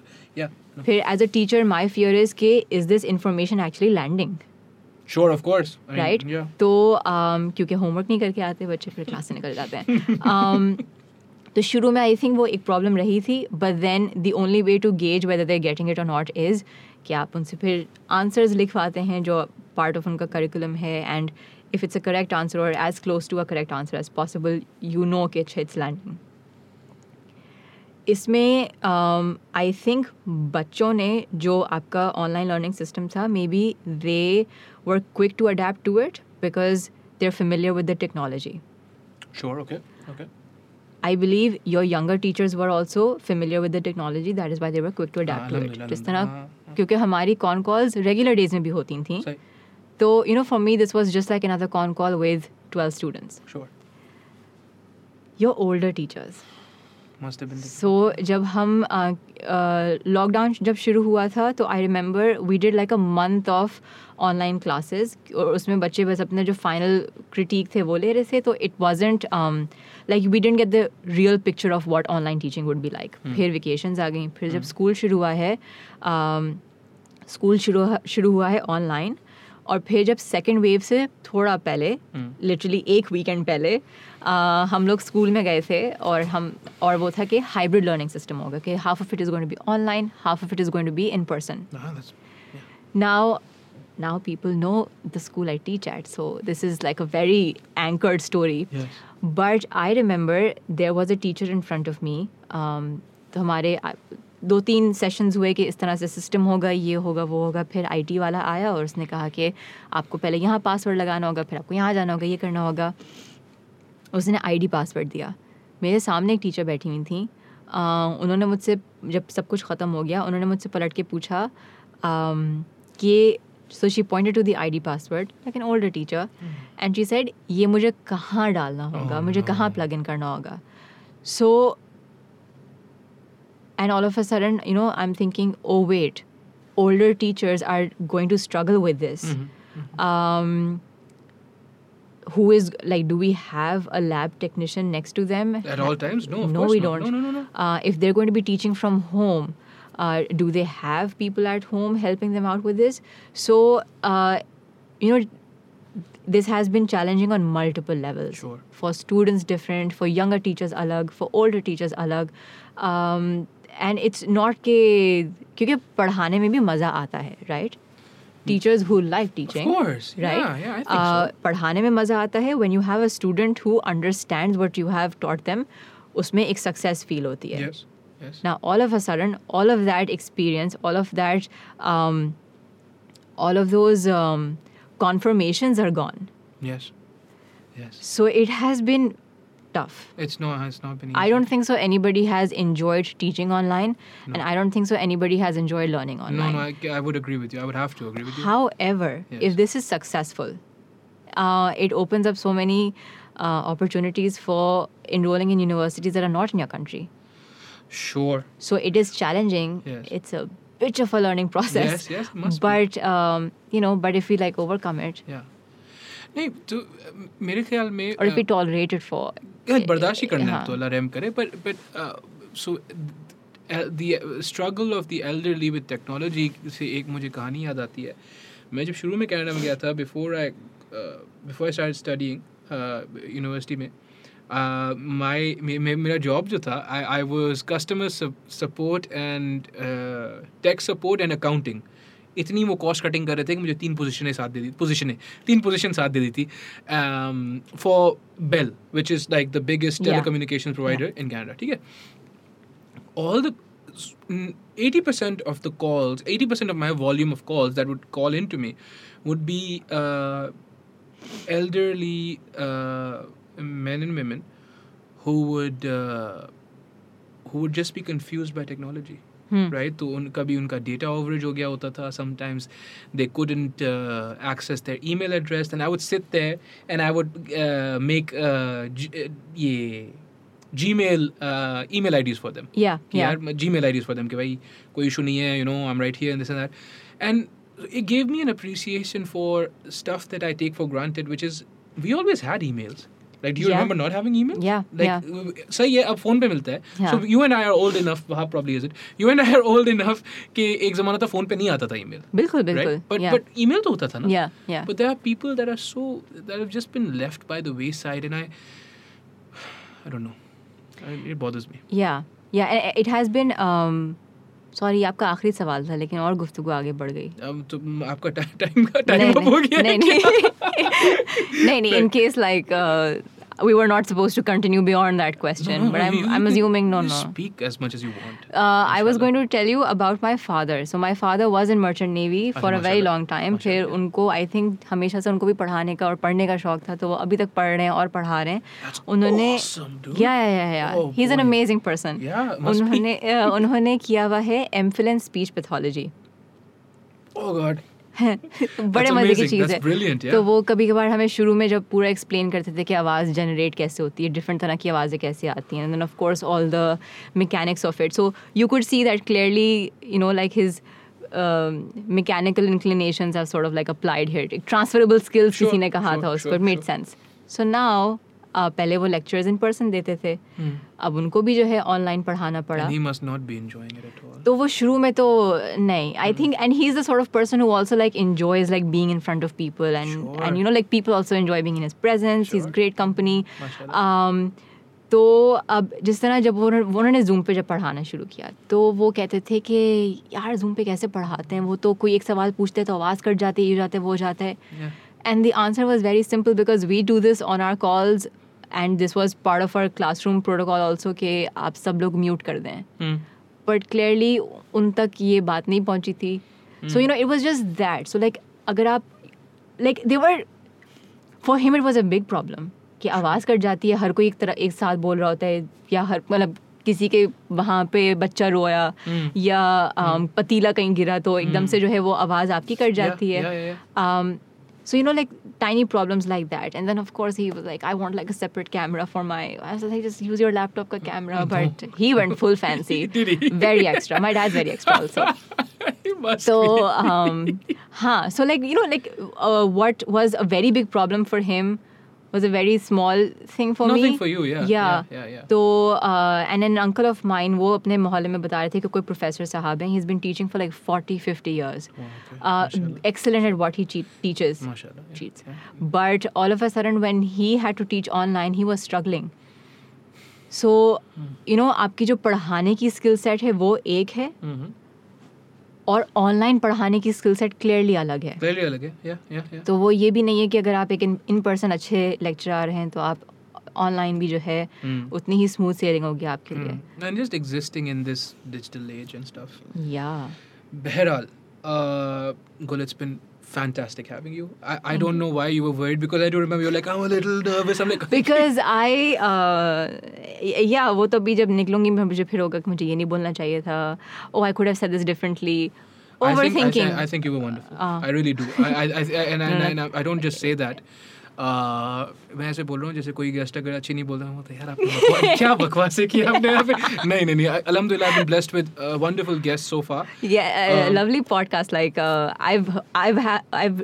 फिर as a teacher my fear is के is this information actually landing course. I mean, right तो um, क्योंकि होमवर्क नहीं करके आते बच्चे फिर क्लास से निकल जाते हैं। *laughs* Um, तो शुरू में आई थिंक वो एक प्रॉब्लम रही थी but then the only way to gauge whether they getting it or not is कि आप उनसे फिर आंसर्स लिखवाते हैं जो पार्ट ऑफ़ उनका करिकुलम है and if it's a correct answer or as close to a correct answer as possible you know कि अच्छा इट्स लैंडिंग इसमें आई थिंक बच्चों ने जो आपका ऑनलाइन लर्निंग सिस्टम था maybe they were quick to adapt to it because they are familiar with the technology sure okay okay I believe your younger teachers were also familiar with the technology. That is why they were quick to adapt to it. alhamdulillah, जिस alhamdulillah. तरह क्योंकि हमारी con calls regular days में भी होती थी सही तो you know for me this was just like another con call with 12 students sure your older teachers so जब हम लॉकडाउन जब शुरू हुआ था तो I remember we did like a month of online classes और उसमें बच्चे बस अपने जो फाइनल क्रिटिक थे वो ले रहे थे तो it wasn't like we didn't get the real picture of what online teaching would be like फिर वेकेशंस आ गई फिर जब स्कूल शुरू हुआ है स्कूल शुरू शुरू हुआ है ऑनलाइन और फिर जब सेकेंड वेव से थोड़ा पहले लिटरली एक वीकेंड पहले हम लोग स्कूल में गए थे और हम और वो था कि हाइब्रिड लर्निंग सिस्टम होगा कि half of it is going to be online half of it is going to be in person now people know the school i teach at so this is like a very anchored story. Yes. but i remember there was a teacher in front of me um, तो हमारे दो तीन sessions हुए कि इस तरह से system होगा ये होगा वो होगा फिर आईटी वाला आया और उसने कहा कि आपको पहले यहाँ पासवर्ड लगाना होगा फिर आपको यहाँ जाना होगा ये करना होगा। उसने आईडी पासवर्ड दिया। मेरे सामने एक टीचर बैठी हुई थी। अ, उन्होंने मुझसे जब सब कुछ ख़त्म हो गया उन्होंने मुझसे पलट के पूछा कि so she pointed to the ID password like an older teacher and she said ये मुझे कहाँ डालना होगा? Oh, मुझे no. कहाँ प्लग इन करना होगा? सो and all of a sudden you know i'm thinking oh wait older teachers are going to struggle with this. Um who is like do we have a lab technician next to them? At all times? No no we not. don't. No no no, no. Uh, if they're going to be teaching from home uh, do they have people at home helping them out with this? So uh, you know this has been challenging on multiple levels. Sure. for students different for younger teachers alag for older teachers alag um, and it's not ke kyunki padhane mein bhi maza aata hai right? teachers who like teaching course. right Yeah, yeah, I think uh, so. पढ़ाने में मज़ा आता है when you have a student who understands what you have taught them उसमें एक success feel होती है Yes. Yes. now all of a sudden all of that experience all of that um, all of those um, confirmations are gone Yes. Yes. so it has been tough It's no. It's not been. Easy. I don't think so anybody has enjoyed teaching online and I don't think so anybody has enjoyed learning No, online no. I, I would agree with you. I would have to agree with you. However, Yes. if this is successful, uh, it opens up so many uh, opportunities for enrolling in universities that are not in your country. Sure. So it is challenging. Yes. It's a bit of a learning process. Yes, yes, must be. but um, you know, but if we like overcome it, Yeah. नहीं तो अ, मेरे ख्याल में or if a, we tolerate it for, yeah, बर्दाश्त ही करना है हाँ। तो अल्लाह रहम करे but but so the struggle of the elderly with technology से एक मुझे कहानी याद आती है। मैं जब शुरू में कैनेडा में गया था before I before I start studying university में uh, माई मेरा जॉब जो था I I was customer support and tech support and accounting इतनी वो कॉस्ट कटिंग कर रहे थे कि मुझे तीन पोजीशनें साथ दे दी पोजीशनें तीन पोजीशन साथ दे दी थी for Bell which is like the biggest Yeah. Telecommunication provider in Canada ठीक है all the 80% of the calls 80% of my volume of calls that would call into me would be uh, elderly uh, men and women who would uh, who would just be confused by technology Hmm. right तो उनका भी उनका data ओवरेज हो गया होता था sometimes they couldn't uh, access their email address and I would sit there and I would uh, make uh, G- uh, ये Gmail uh, email IDs for them yeah, कि yeah, यार जी मेल आईडीज फॉर देम कि भाई कोई issue नहीं है you know I am right here and this and that and it gave me an appreciation for stuff that I take for granted, which is we always had emails. Like, do you Yeah. remember not having email? Yeah, Like, yeah. uh, सही है अब phone पे मिलता है Yeah. so you and I are old enough हाँ probably is it you and I are old enough कि एक जमाना था फोन पे नहीं आता था email बिल्कुल बिल्कुल right but yeah. but email तो होता था ना yeah, yeah. but there are people that are so that have just been left by the wayside and I I don't know I, it bothers me Yeah, yeah. and It has been. Um, sorry आपका आखिरी सवाल था लेकिन और गुफ्तु आगे बढ़ गई। अब तो आपका टाइम का टाइम हो गया नहीं नहीं नहीं नहीं in case uh, we were not supposed to continue beyond that question No, but no, I'm, you- I'm you- assuming no you no Speak as much as you want. uh, I was Inshallah. going to tell you about my father. So my father was in merchant navy for a very माशाल्लाह, long time. फिर माशाल्लाह। उनको I think हमेशा से उनको भी पढ़ाने का और पढ़ने का शौक था तो वो अभी तक पढ़ रहे हैं और पढ़ा रहे हैं That's उन्होंने awesome, dude. yeah yeah yeah, yeah. Oh, he's an boy. amazing person Yeah, must be. उन्होंने uh, उन्होंने किया हुआ है MPhil in speech pathology Oh God. *laughs* बड़े मज़े की चीज़ है। yeah. तो वो कभी कभार हमें शुरू में जब पूरा एक्सप्लेन करते थे कि आवाज़ जनरेट कैसे होती है डिफरेंट तरह की आवाज़ें कैसे आती हैं and of course all the mechanics of it so you could see that clearly you know like his mechanical inclinations are sort of like applied here transferable skills किसी ने कहा sure, था उसको मेड सेंस सो नाउ पहले वो lectures in person देते थे। अब उनको भी जो है ऑनलाइन पढ़ाना पड़ा। He must not be enjoying it at all. तो वो शुरू में तो नहीं। I think and he is the sort of person who also like enjoys like being in front of people and and you know like people also enjoy being in his presence he is great company तो अब जिस तरह जब वो उन्होंने zoom पे जब पढ़ाना शुरू किया तो वो कहते थे कि यार जूम पे कैसे पढ़ाते हैं? वो तो कोई एक सवाल पूछते हैं तो आवाज़ कट जाती है ये जाते वो जाता है। And the answer was very simple because we do this on our our calls this was part of our our classroom protocol also कि आप सब लोग म्यूट कर दें। Hmm. बट क्लियरली उन तक ये बात नहीं पहुँची थी। So you know it was just that so like अगर आप like they were for him it was a big problem कि आवाज़ कट जाती है हर कोई एक तरह एक साथ बोल रहा होता है या हर मतलब किसी के वहाँ पे बच्चा रोया Hmm. या um, पतीला कहीं गिरा तो एकदम से जो है वो आवाज़ आपकी कट जाती yeah, है yeah, yeah. um, so you know like tiny problems like that. And then of course he was like i want like a separate camera for my i was like just use your laptop ka camera. But he went full fancy. *laughs* Did he? very extra. My dad's very extra also. *laughs* So um *laughs* huh. So like you know like uh, what was a very big problem for him was a very small thing for Nothing me. Nothing for you, yeah, Yeah. yeah, yeah, yeah. So, uh, and an uncle of mine, वो अपने मोहल्ले में बता रहे थे कि कोई साहब हैं. He's been teaching for like 40, 50 years. Wow, okay. Uh, excellent at what he che- teaches. Mashallah, yeah, Cheats. yeah. But all of a sudden, when he had to teach online, he was struggling. So, Hmm. you know, आपकी जो पढ़ाने की skill set है वो एक है Mhm. और online पढ़ाने की स्किल सेट क्लियरली अलग है। क्लियरली अलग है, या, या, या. तो वो ये भी नहीं है कि अगर आप एक इन पर्सन अच्छे लेक्चरर हैं तो आप ऑनलाइन भी जो है Hmm. उतनी ही स्मूथ सेलिंग होगी आपके लिए। And just existing in this digital age and stuff या बहरहाल uh, it's it's been fantastic having you. I, I don't know why you were worried because I do remember you're like, I'm a little nervous. I'm like, because *laughs* I या uh, वो तो अभी जब निकलूंगी मैं मुझे फिर होगा कि मुझे ये नहीं बोलना चाहिए था ओ I could have said this differently I over think, I, thinking think, I think you were wonderful. Ah. I really do. I, I, I, and, and, *laughs* No, no. and, I don't just say that. Uh, मैं ऐसे बोल रहा हूँ जैसे कोई guest अगर अच्छी नहीं बोल रहा हूँ तो यार आपने बकवास क्या बकवास है किया आपने यहाँ पे नहीं नहीं नहीं अलहमदिल्ला I've been blessed with uh, wonderful guests so far Yeah, a Um, lovely podcast. Like uh, I've I've ha- I've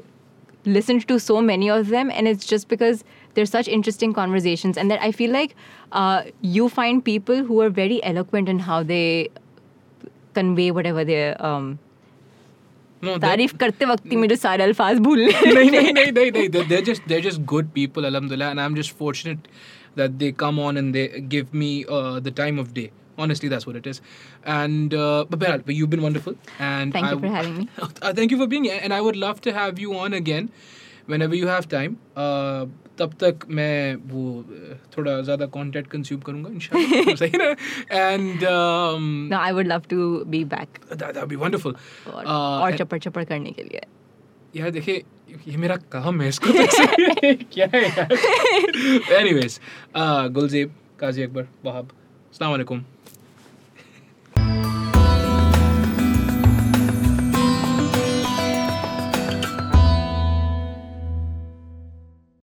listened to so many of them, and it's just because they're such interesting conversations, and that I feel like uh, you find people who are very eloquent in how they convey whatever they um, no that- तारीफ करते वक्त ही मुझे सारे अल्फाज भूल नहीं नहीं नहीं नहीं नहीं they're, they're just they're just good people alhamdulillah and i'm just fortunate that they come on and they give me uh, the time of day honestly that's what it is and uh, but, Behral, but you've been wonderful and Thank I you for having me. *laughs* uh, thank you for being here and i would love to have you on again whenever you have time uh, तब तक मैं वो uh, थोड़ा ज़्यादा content consume करूँगा इंशाल्लाह। सही ना? And No, I would love to be back. That that'd be और, Uh, चप्पड़ चप्पड़ करने के लिए। यार देखिए ये मेरा काम है इसको तो *laughs* क्या है यार? एनीवेज गुलजेब काजी अकबर वहाब अस्सलाम वालेकुम।